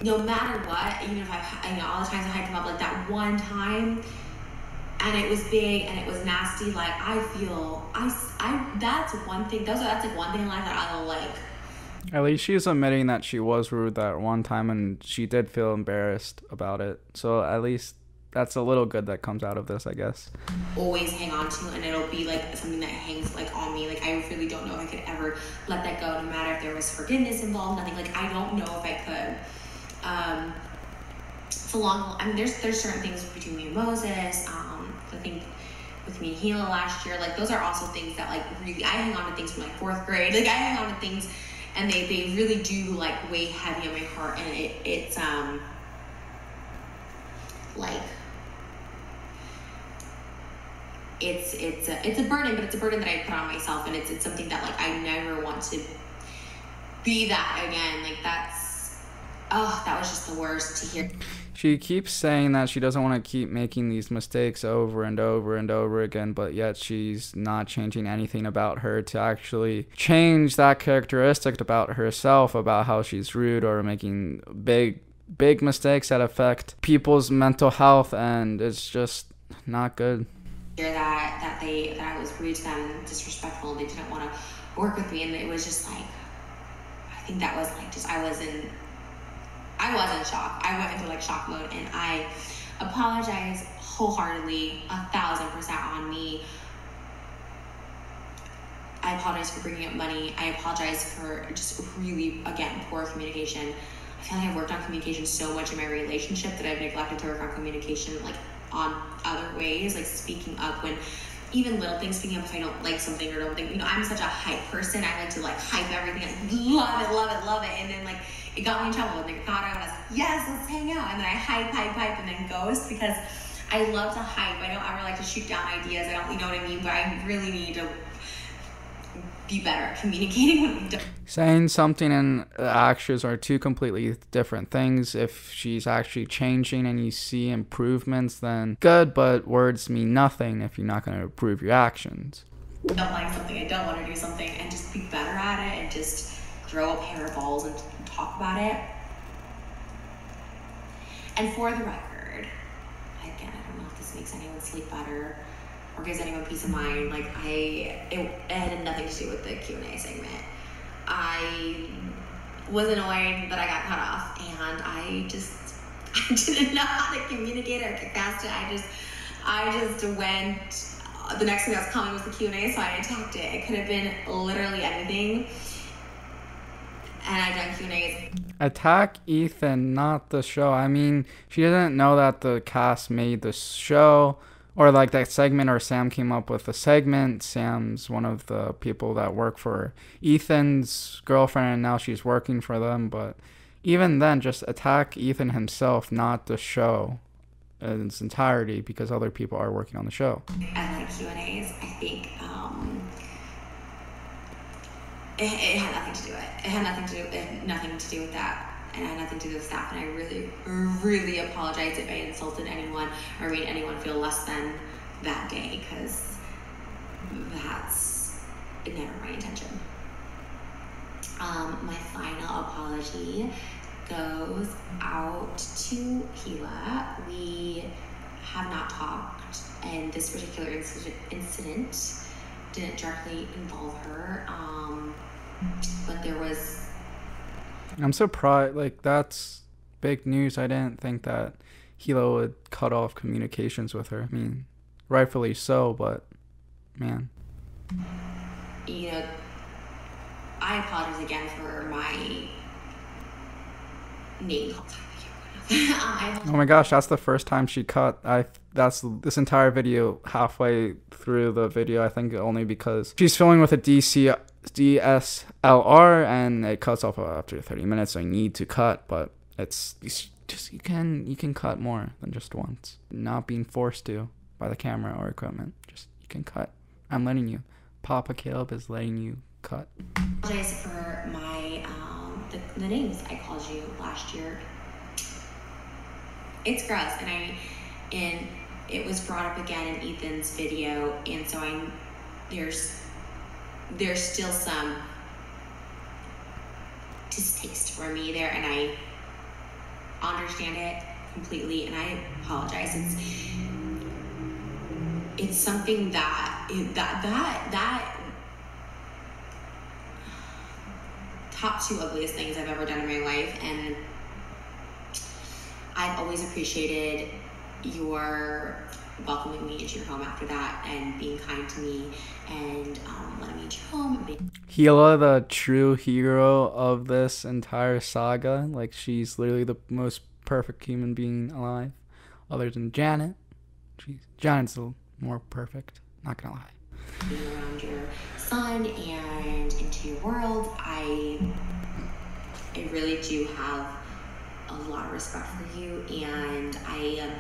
no matter what, even if I, you know, all the times I hyped them up, like that one time, and it was big and it was nasty. Like I feel, I, I that's one thing. Those are that's like one thing in life that I like. At least she's admitting that she was rude that one time, and she did feel embarrassed about it. So at least that's a little good that comes out of this, I guess. always hang on to and it'll be like something that hangs like on me like i really don't know if i could ever let that go no matter if there was forgiveness involved nothing like i don't know if i could um it's a long i mean there's there's certain things between me and moses um think with me and Hila last year like those are also things that like really i hang on to things from like fourth grade like i hang on to things and they they really do like weigh heavy on my heart and it it's um like it's it's a, it's a burden, but it's a burden that I put on myself, and it's it's something that like I never want to be that again. Like that's oh, that was just the worst to hear. She keeps saying that she doesn't want to keep making these mistakes over and over and over again, but yet she's not changing anything about her to actually change that characteristic about herself, about how she's rude or making big, big mistakes that affect people's mental health, and it's just not good. Hear that that they that I was rude to them, disrespectful, they didn't want to work with me, and it was just like I think that was like just I was in I was in shock. I went into like shock mode, and I apologize wholeheartedly, a thousand percent on me. I apologize for bringing up money. I apologize for just really, again, poor communication. I feel like I've worked on communication so much in my relationship that I've neglected to work on communication, like on other ways, like speaking up when even little things, speaking up if I don't like something or don't think, you know, I'm such a hype person. I like to like hype everything. I love it, love it, love it. And then like it got me in trouble. And they thought I was, yes, let's hang out. And then I hype, hype, hype, and then ghost because I love to hype. I don't ever like to shoot down ideas. I don't, you know what I mean? But I really need to be better at communicating when we. Saying something and actions are two completely different things. If she's actually changing and you see improvements, then good, but words mean nothing if you're not going to improve your actions. don't like something, I don't want to do something, and just be better at it and just grow a pair of balls and talk about it. And for the record, again, I don't know if this makes anyone sleep better or gives anyone peace of mind. Like I, it, it had nothing to do with the Q and A segment. I was annoyed that I got cut off, and I just I didn't know how to communicate or get past it. I just I just went. The next thing that was coming was the Q and A, so I attacked it. It could have been literally anything, and I done Q and A's Attack Ethan, not the show. I mean, she doesn't know that the cast made the show or like that segment or Sam came up with a segment. Sam's one of the people that work for Ethan's girlfriend and now she's working for them, but even then just attack Ethan himself, not the show in its entirety because other people are working on the show. and like Q and A's. I think um, it, it had nothing to do with it. It had nothing to do. Nothing to do with that, and had nothing to do with staff. And I really, really apologize if I insulted anyone or made anyone feel less than that day, because that's never my intention. Um, my final apology goes out to Hila. We have not talked, and this particular incident, incident didn't directly involve her. Um, but there was I'm surprised. Like that's big news. I didn't think that Hila would cut off communications with her. I mean, rightfully so, but man, you know, I apologize again for my name oh my gosh, that's the first time she cut. I that's this entire video halfway through the video. I think only because she's filming with a DC DSLR and it cuts off after 30 minutes. So I need to cut, but it's, it's just you can you can cut more than just once. Not being forced to by the camera or equipment. Just you can cut. I'm letting you. Papa Caleb is letting you cut. apologize for my um, the, the names I called you last year. It's gross, and I and it was brought up again in Ethan's video, and so I there's there's still some distaste for me there, and I understand it completely, and I apologize. It's it's something that that that that top two ugliest things I've ever done in my life, and I've always appreciated your welcoming me into your home after that and being kind to me and um, me into your home. Gila, the true hero of this entire saga. Like she's literally the most perfect human being alive, other than Janet. She's Janet's the more perfect. Not gonna lie. being around your son and into your world. I I really do have a lot of respect for you, and I um,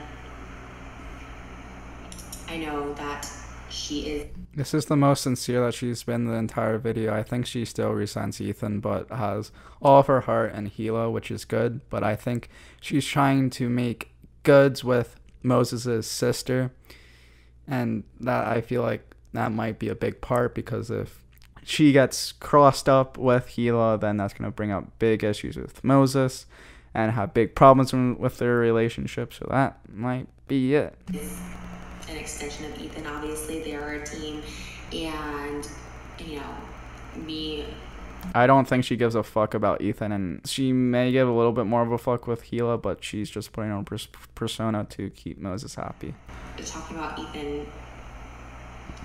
I know that she is This is the most sincere that she's been the entire video. I think she still resents Ethan, but has all of her heart and Gila, which is good. But I think she's trying to make goods with Moses' sister, and that I feel like that might be a big part because if she gets crossed up with Gila, then that's gonna bring up big issues with Moses, and have big problems with their relationship. So that might be it. An extension of Ethan. Obviously, they are a team, and you know, me I don't think she gives a fuck about Ethan, and she may give a little bit more of a fuck with Gila, but she's just putting on pers- persona to keep Moses happy. talking about Ethan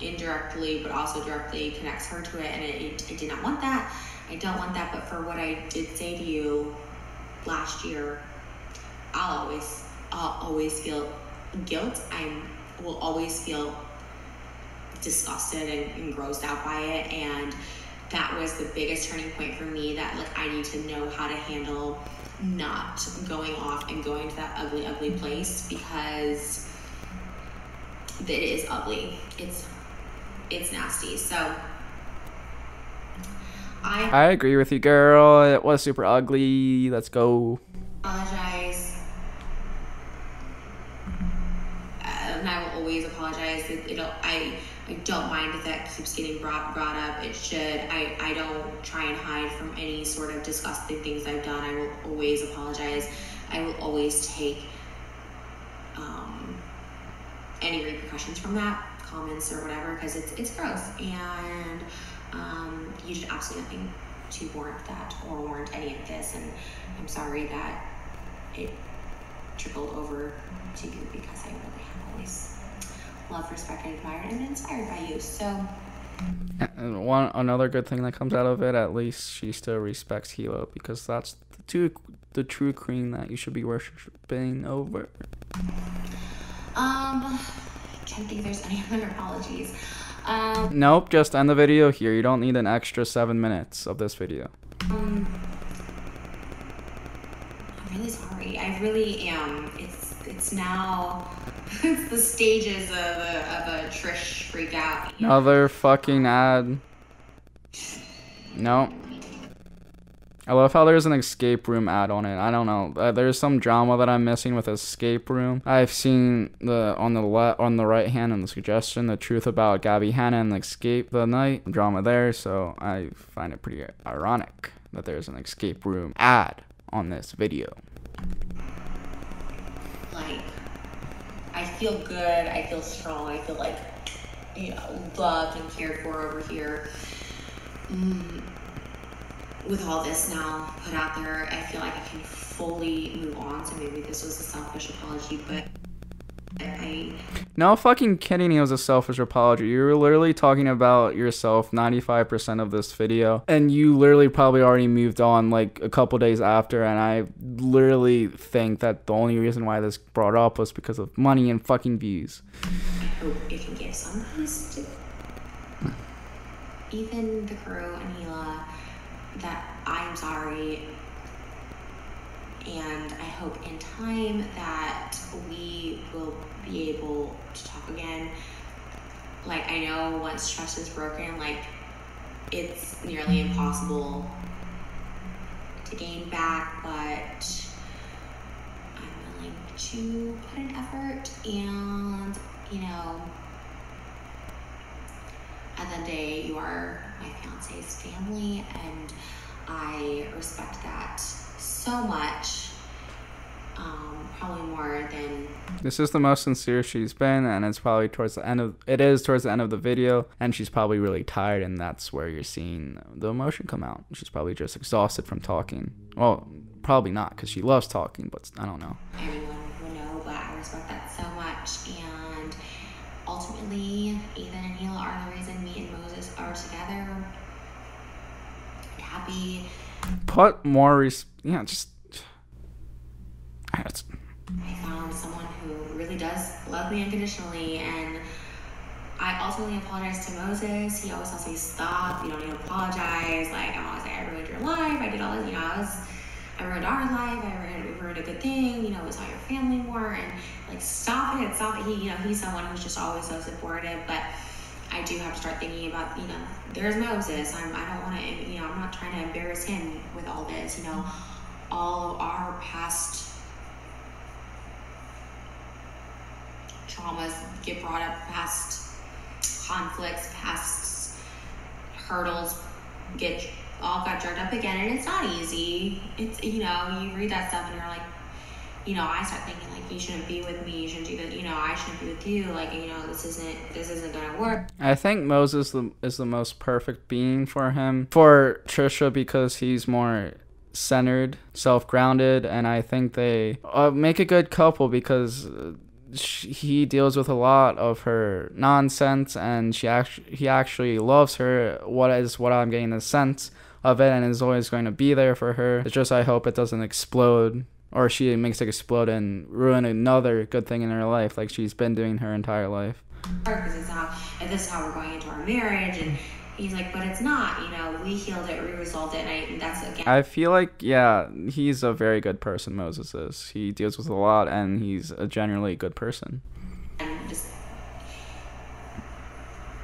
indirectly, but also directly connects her to it, and it, it, I did not want that. I don't want that, but for what I did say to you last year, I'll always, I'll always feel guilt. I will always feel disgusted and, and grossed out by it, and that was the biggest turning point for me. That like I need to know how to handle not going off and going to that ugly, ugly place because it is ugly. It's it's nasty. So I I agree with you, girl. It was super ugly. Let's go. apologize. Uh, and I will always apologize. It, it'll, I, I don't mind if that keeps getting brought brought up. It should. I, I don't try and hide from any sort of disgusting things I've done. I will always apologize. I will always take um, any repercussions from that, comments or whatever, because it's it's gross and um, you did absolutely nothing to warrant that or warrant any of this. And I'm sorry that it trickled over to you because I really always loved, respected, admired, and been inspired by you. So And one another good thing that comes out of it, at least she still respects Hila because that's the two the true queen that you should be worshiping over. um, I can't think there's any other apologies. Um, Nope, just end the video here. You don't need an extra seven minutes of this video. um, I'm really sorry. I really am. It's it's now it's the stages of a, of a Trish freak out. Another fucking ad. No. I love how there's an escape room ad on it. I don't know. Uh, there's some drama that I'm missing with escape room. I've seen the on the left on the right hand in the suggestion the truth about Gabby Hanna and escape the night drama there. So I find it pretty ironic that there's an escape room ad on this video. Like I feel good, I feel strong, I feel like you know loved and cared for over here. Mm, with all this now put out there, I feel like I can fully move on. So maybe this was a selfish apology, but No fucking kidding, it was a selfish apology. You were literally talking about yourself 95% of this video, and you literally probably already moved on like a couple days after. And I literally think that the only reason why this brought up was because of money and fucking views. I hope it can give some peace to Ethan, the crew, and Hila that I'm sorry. And I hope in time that we will be able to talk again. Like, I know once trust is broken, like, it's nearly impossible to gain back, but I'm willing to put an effort and, you know, at the day, you are my fiance's family, and I respect that so much. Um, probably more than This is the most sincere she's been, and it's probably towards the end of it is towards the end of the video, and she's probably really tired, and that's where you're seeing the emotion come out. She's probably just exhausted from talking. Well, probably not, because she loves talking, but I don't know. anyone would know, but I respect that so much. And ultimately, Ethan and Hila are the reason me and Moses are together and happy. Put more res- yeah, just. It's- I found someone who really does love me unconditionally, and I ultimately apologize to Moses. He always tells me, "Stop! You don't need to apologize." Like I'm always like, "I ruined your life. I did all this. You know, I was, I ruined our life. I ruined, ruined a good thing. You know, it was how your family more." And like, stop it, stop it. He, you know, he's someone who's just always so supportive, but. I do have to start thinking about, you know, there's Moses. I'm, I don't want to, you know, I'm not trying to embarrass him with all this. You know, all our past traumas get brought up past conflicts, past hurdles, get all got dragged up again, and it's not easy. It's you know you read that stuff and you're like, you know, I start thinking like you shouldn't be with me, you shouldn't do that, you know, I shouldn't be with you, like you know this isn't this isn't gonna work. I think Moses is the most perfect being for him. For Trisha, because he's more centered, self grounded, and I think they uh, make a good couple because. uh, he deals with a lot of her nonsense, and she actually he actually loves her. What is what I'm getting the sense of it, and is always going to be there for her. It's just I hope it doesn't explode, or she makes it explode and ruin another good thing in her life, like she's been doing her entire life. Because this is how and this is how we're going into our marriage, and he's like, but it's not. You know, we healed it, we resolved it, and I that's again. I feel like yeah, he's a very good person. Moses is. He deals with a lot, and he's a generally good person. and just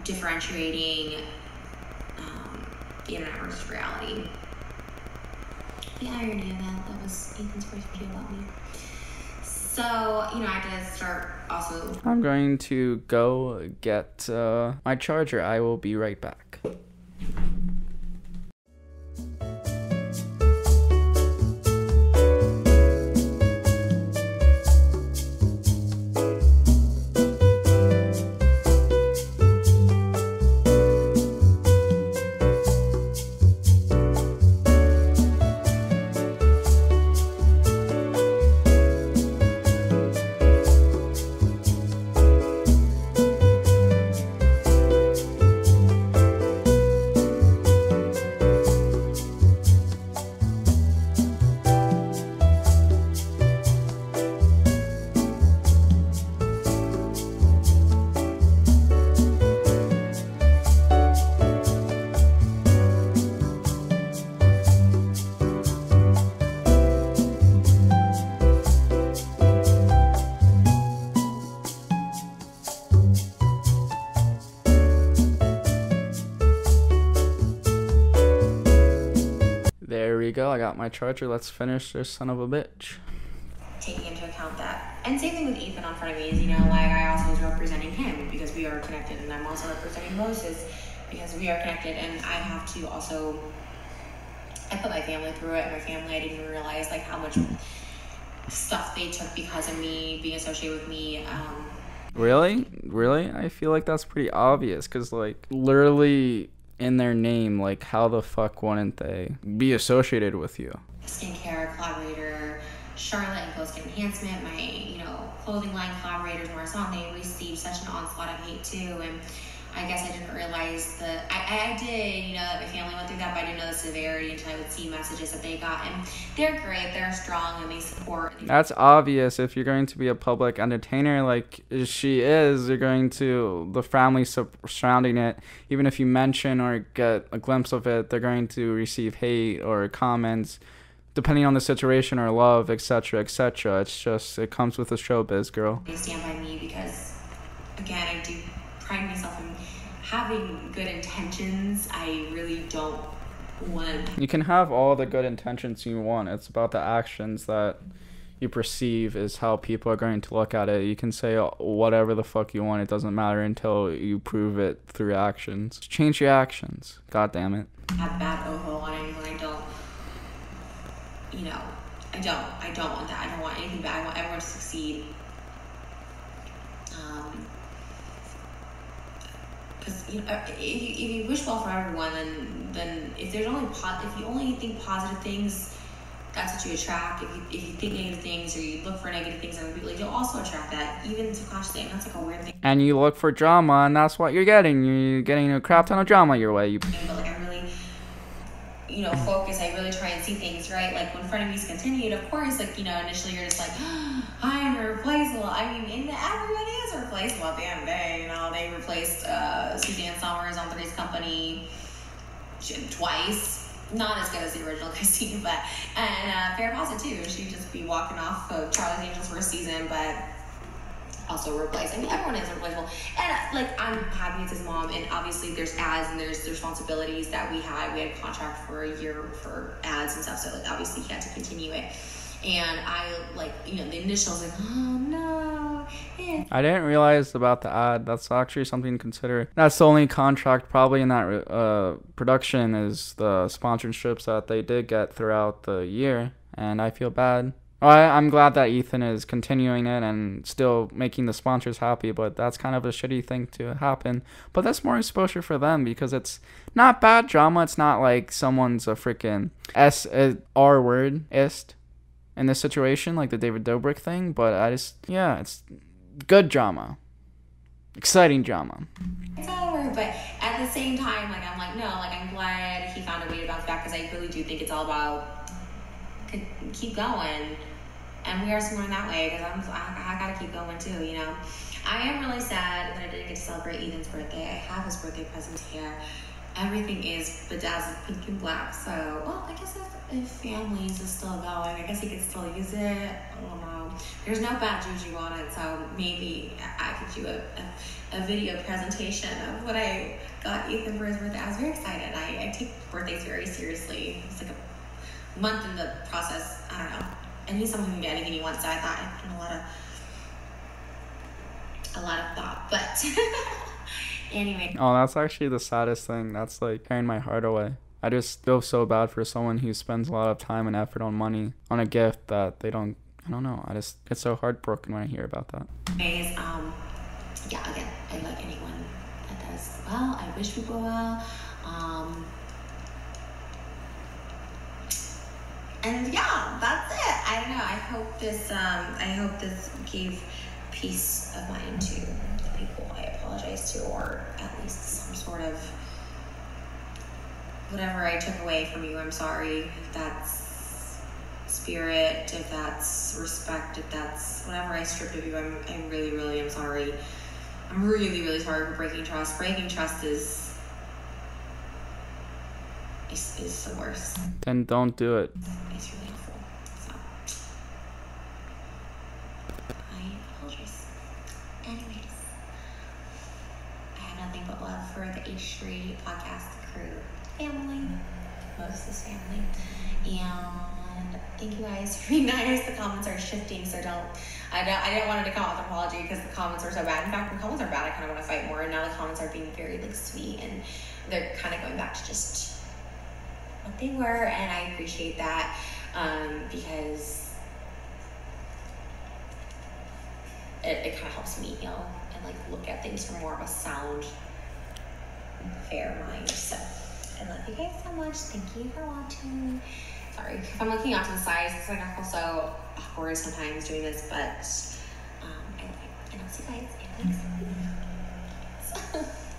differentiating um, the internet versus reality. The irony of that, that was Ethan's first video about me. So, you know, I had to start also I'm going to go get uh, my charger. I will be right back. I got my charger. Let's finish this son of a bitch. taking into account that. And same thing with Ethan on front of me is, you know, like I also was representing him because we are connected, and I'm also representing Moses because we are connected, and I have to also. I put my family through it, and my family, I didn't even realize like how much stuff they took because of me being associated with me. Um, Really? Really? I feel like that's pretty obvious because, like, literally in their name, like, how the fuck wouldn't they be associated with you? skincare collaborator, Charlotte and Post Enhancement, my you know clothing line collaborators, Marsan, they received such an onslaught of hate too, and I guess I didn't realize that I, I did, you know, that my family went through that, but I didn't know the severity until I would see messages that they got, and they're great, they're strong, and they support. That's obvious if you're going to be a public entertainer like she is, you're going to, the family su- surrounding it, even if you mention or get a glimpse of it, they're going to receive hate or comments depending on the situation or love, etc., etc. It's just, it comes with the showbiz, girl. They stand by me because, again, I do pride myself in having good intentions. I really don't want You can have all the good intentions you want. It's about the actions that you perceive is how people are going to look at it. You can say whatever the fuck you want. It doesn't matter until you prove it through actions. Change your actions. God damn it. have bad oho on anyone. I don't, you know, I don't. I don't want that. I don't want anything bad. I want everyone to succeed. Um, because you know, if you, if you wish well for everyone, then then if there's only po- if you only think positive things, that's what you attract. If you, if you think negative things or you look for negative things in other people, like, you'll also attract that, even subconsciously. And that's like a weird thing. And you look for drama, and that's what you're getting. You're getting a crap ton of drama your way. You but like I really, you know, focus. I really try and see things right. Like when frenemies continued, of course, like you know, initially you're just like, I'm irreplaceable. I mean, and everybody is replaceable at the end of the day. You know, they replaced uh, Suzanne Somers on Three's Company twice. Not as good as the original Christine, but and uh, Farrah Fawcett too. She'd just be walking off of Charlie's Angels for a season, but also replace. I mean, everyone is replaceable. And uh, like, I'm happy it's his mom, and obviously there's ads and there's the responsibilities that we had. We had a contract for a year for ads and stuff, so like obviously he had to continue it. And I like, you know, the initials like, oh no, eh. I didn't realize about the ad. That's actually something to consider. That's the only contract probably in that uh, production is the sponsorships that they did get throughout the year, and I feel bad. I, I'm glad that Ethan is continuing it and still making the sponsors happy, but that's kind of a shitty thing to happen. But that's more exposure for them because it's not bad drama. It's not like someone's a freaking S uh, word ist in this situation, like the David Dobrik thing. But I just yeah, it's good drama, exciting drama. it's over. But at the same time, like I'm like, no, like I'm glad he found a way to bounce back because I really do think it's all about keep going. And we are somewhere in that way because I'm I, I gotta keep going too, you know. I am really sad that I didn't get to celebrate Ethan's birthday. I have his birthday presents here, everything is bedazzled pink and black. So, well, I guess if, if families is still going, I guess you could still use it. I don't know. There's no bad juju on it, so maybe I could do a, a, a video presentation of what I got Ethan for his birthday. I was very excited. I, I take birthdays very seriously. It's like a month in the process. I don't know. And he's someone who can get anything he wants, so I thought I put in a lot of a lot of thought. But anyway. Oh, that's actually the saddest thing. That's like tearing my heart away. I just feel so bad for someone who spends a lot of time and effort on money on a gift that they don't. I don't know. I just get so heartbroken when I hear about that. Anyways, um, yeah, again, I like anyone that does well. I wish people well. Um, and yeah, that's it. I don't know. I hope this. Um, I hope this gave peace of mind to the people I apologize to, or at least some sort of whatever I took away from you. I'm sorry if that's spirit, if that's respect, if that's whatever I stripped of you. I'm, I really, really am sorry. I'm really, really sorry for breaking trust. Breaking trust is is, is the worst. Then don't do it. It's really awful. So I apologize. Anyways, I have nothing but love for the H3 podcast crew, family, Moses family, and thank you guys for being nice. The comments are shifting, so don't. I don't. I didn't want to come out apology because the comments were so bad. In fact, when comments are bad, I kind of want to fight more. And now the comments are being very like sweet, and they're kind of going back to just what they were, and I appreciate that um, because it, it kind of helps me heal and like look at things from more of a sound, fair mind. So I love you guys so much. Thank you for watching. Sorry if I'm looking off to the. It's like I feel so awkward sometimes doing this, but um, I love you. And I'll see you guys in the next video.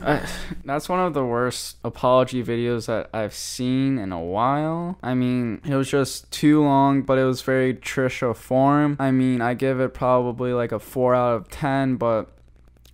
That's one of the worst apology videos that I've seen in a while. I mean, it was just too long, but it was very Trisha form. I mean, I give it probably like a 4 out of 10, but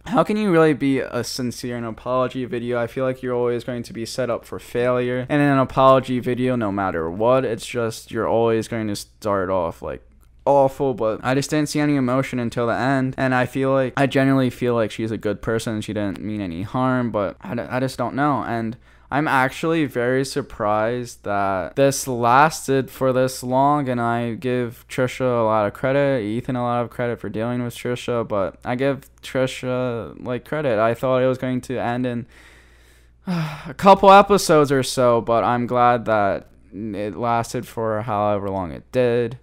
how can you really be a sincere in an apology video? I feel like you're always going to be set up for failure. And in an apology video, no matter what, it's just you're always going to start off like awful, but I just didn't see any emotion until the end. And I feel like, I genuinely feel like she's a good person. She didn't mean any harm, but I, I just don't know. And I'm actually very surprised that this lasted for this long, and I give Trisha a lot of credit, Ethan a lot of credit for dealing with Trisha, but I give Trisha like credit. I thought it was going to end in a couple episodes or so, but I'm glad that it lasted for however long it did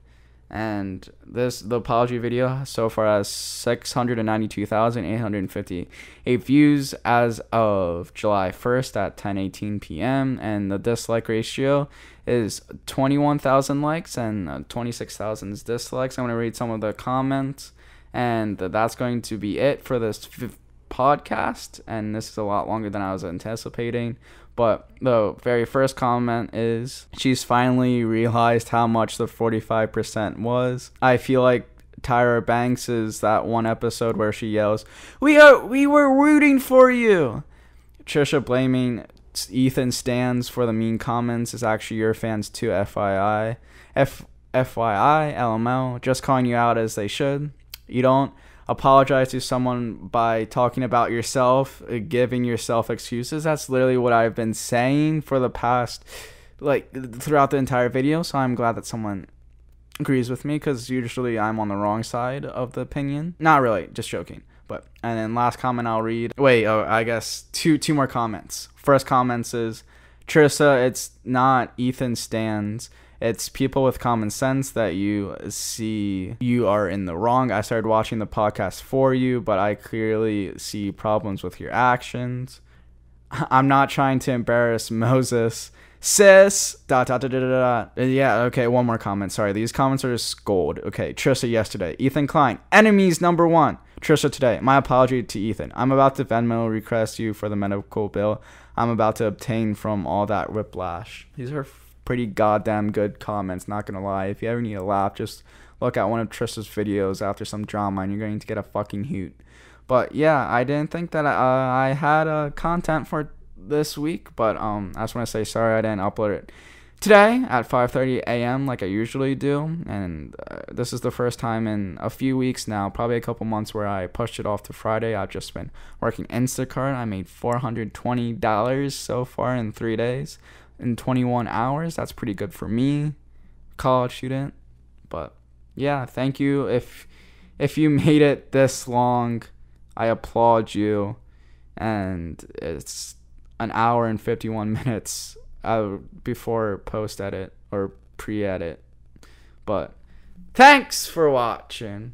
and this the apology video so far has 692,858 views as of July 1st at 10:18 p.m. and the dislike ratio is 21,000 likes and uh, 26,000 dislikes. I'm going to read some of the comments and that's going to be it for this podcast and this is a lot longer than I was anticipating. But the very first comment is she's finally realized how much the 45% was. I feel like Tyra Banks is that one episode where she yells, "We are we were rooting for you." Trisha blaming Ethan stands for the mean comments is actually your fans too, FYI. F FYI, LML, just calling you out as they should. You don't apologize to someone by talking about yourself, uh, giving yourself excuses. That's literally what I've been saying for the past, like, throughout the entire video. So I'm glad that someone agrees with me because usually I'm on the wrong side of the opinion. Not really, just joking. But and then last comment I'll read. Wait, oh, I guess two two more comments. First comments is Trissa. It's not Ethan stands it's people with common sense that you see you are in the wrong. I started watching the podcast for you, but I clearly see problems with your actions. I'm not trying to embarrass Moses. Sis, dot, dot, dot, dot, dot. Yeah, okay, one more comment. Sorry, these comments are just gold. Okay, Trisha yesterday. Ethan Klein, enemies number one. Trisha today. My apology to Ethan. I'm about to Venmo request you for the medical bill I'm about to obtain from all that whiplash. These are pretty goddamn good comments, not gonna lie. If you ever need a laugh, just look at one of Trisha's videos after some drama and you're going to get a fucking hoot. But yeah, I didn't think that uh, I had uh, content for this week, but um, I just want to say sorry I didn't upload it today at 5:30 a.m. like I usually do, and uh, this is the first time in a few weeks now, probably a couple months, where I pushed it off to Friday. I've just been working Instacart. I made $420 so far in three days, in 21 hours. That's pretty good for me, college student. But yeah, thank you if if you made it this long. I applaud you, and it's an hour and 51 minutes uh, before post edit or pre edit. But thanks for watching.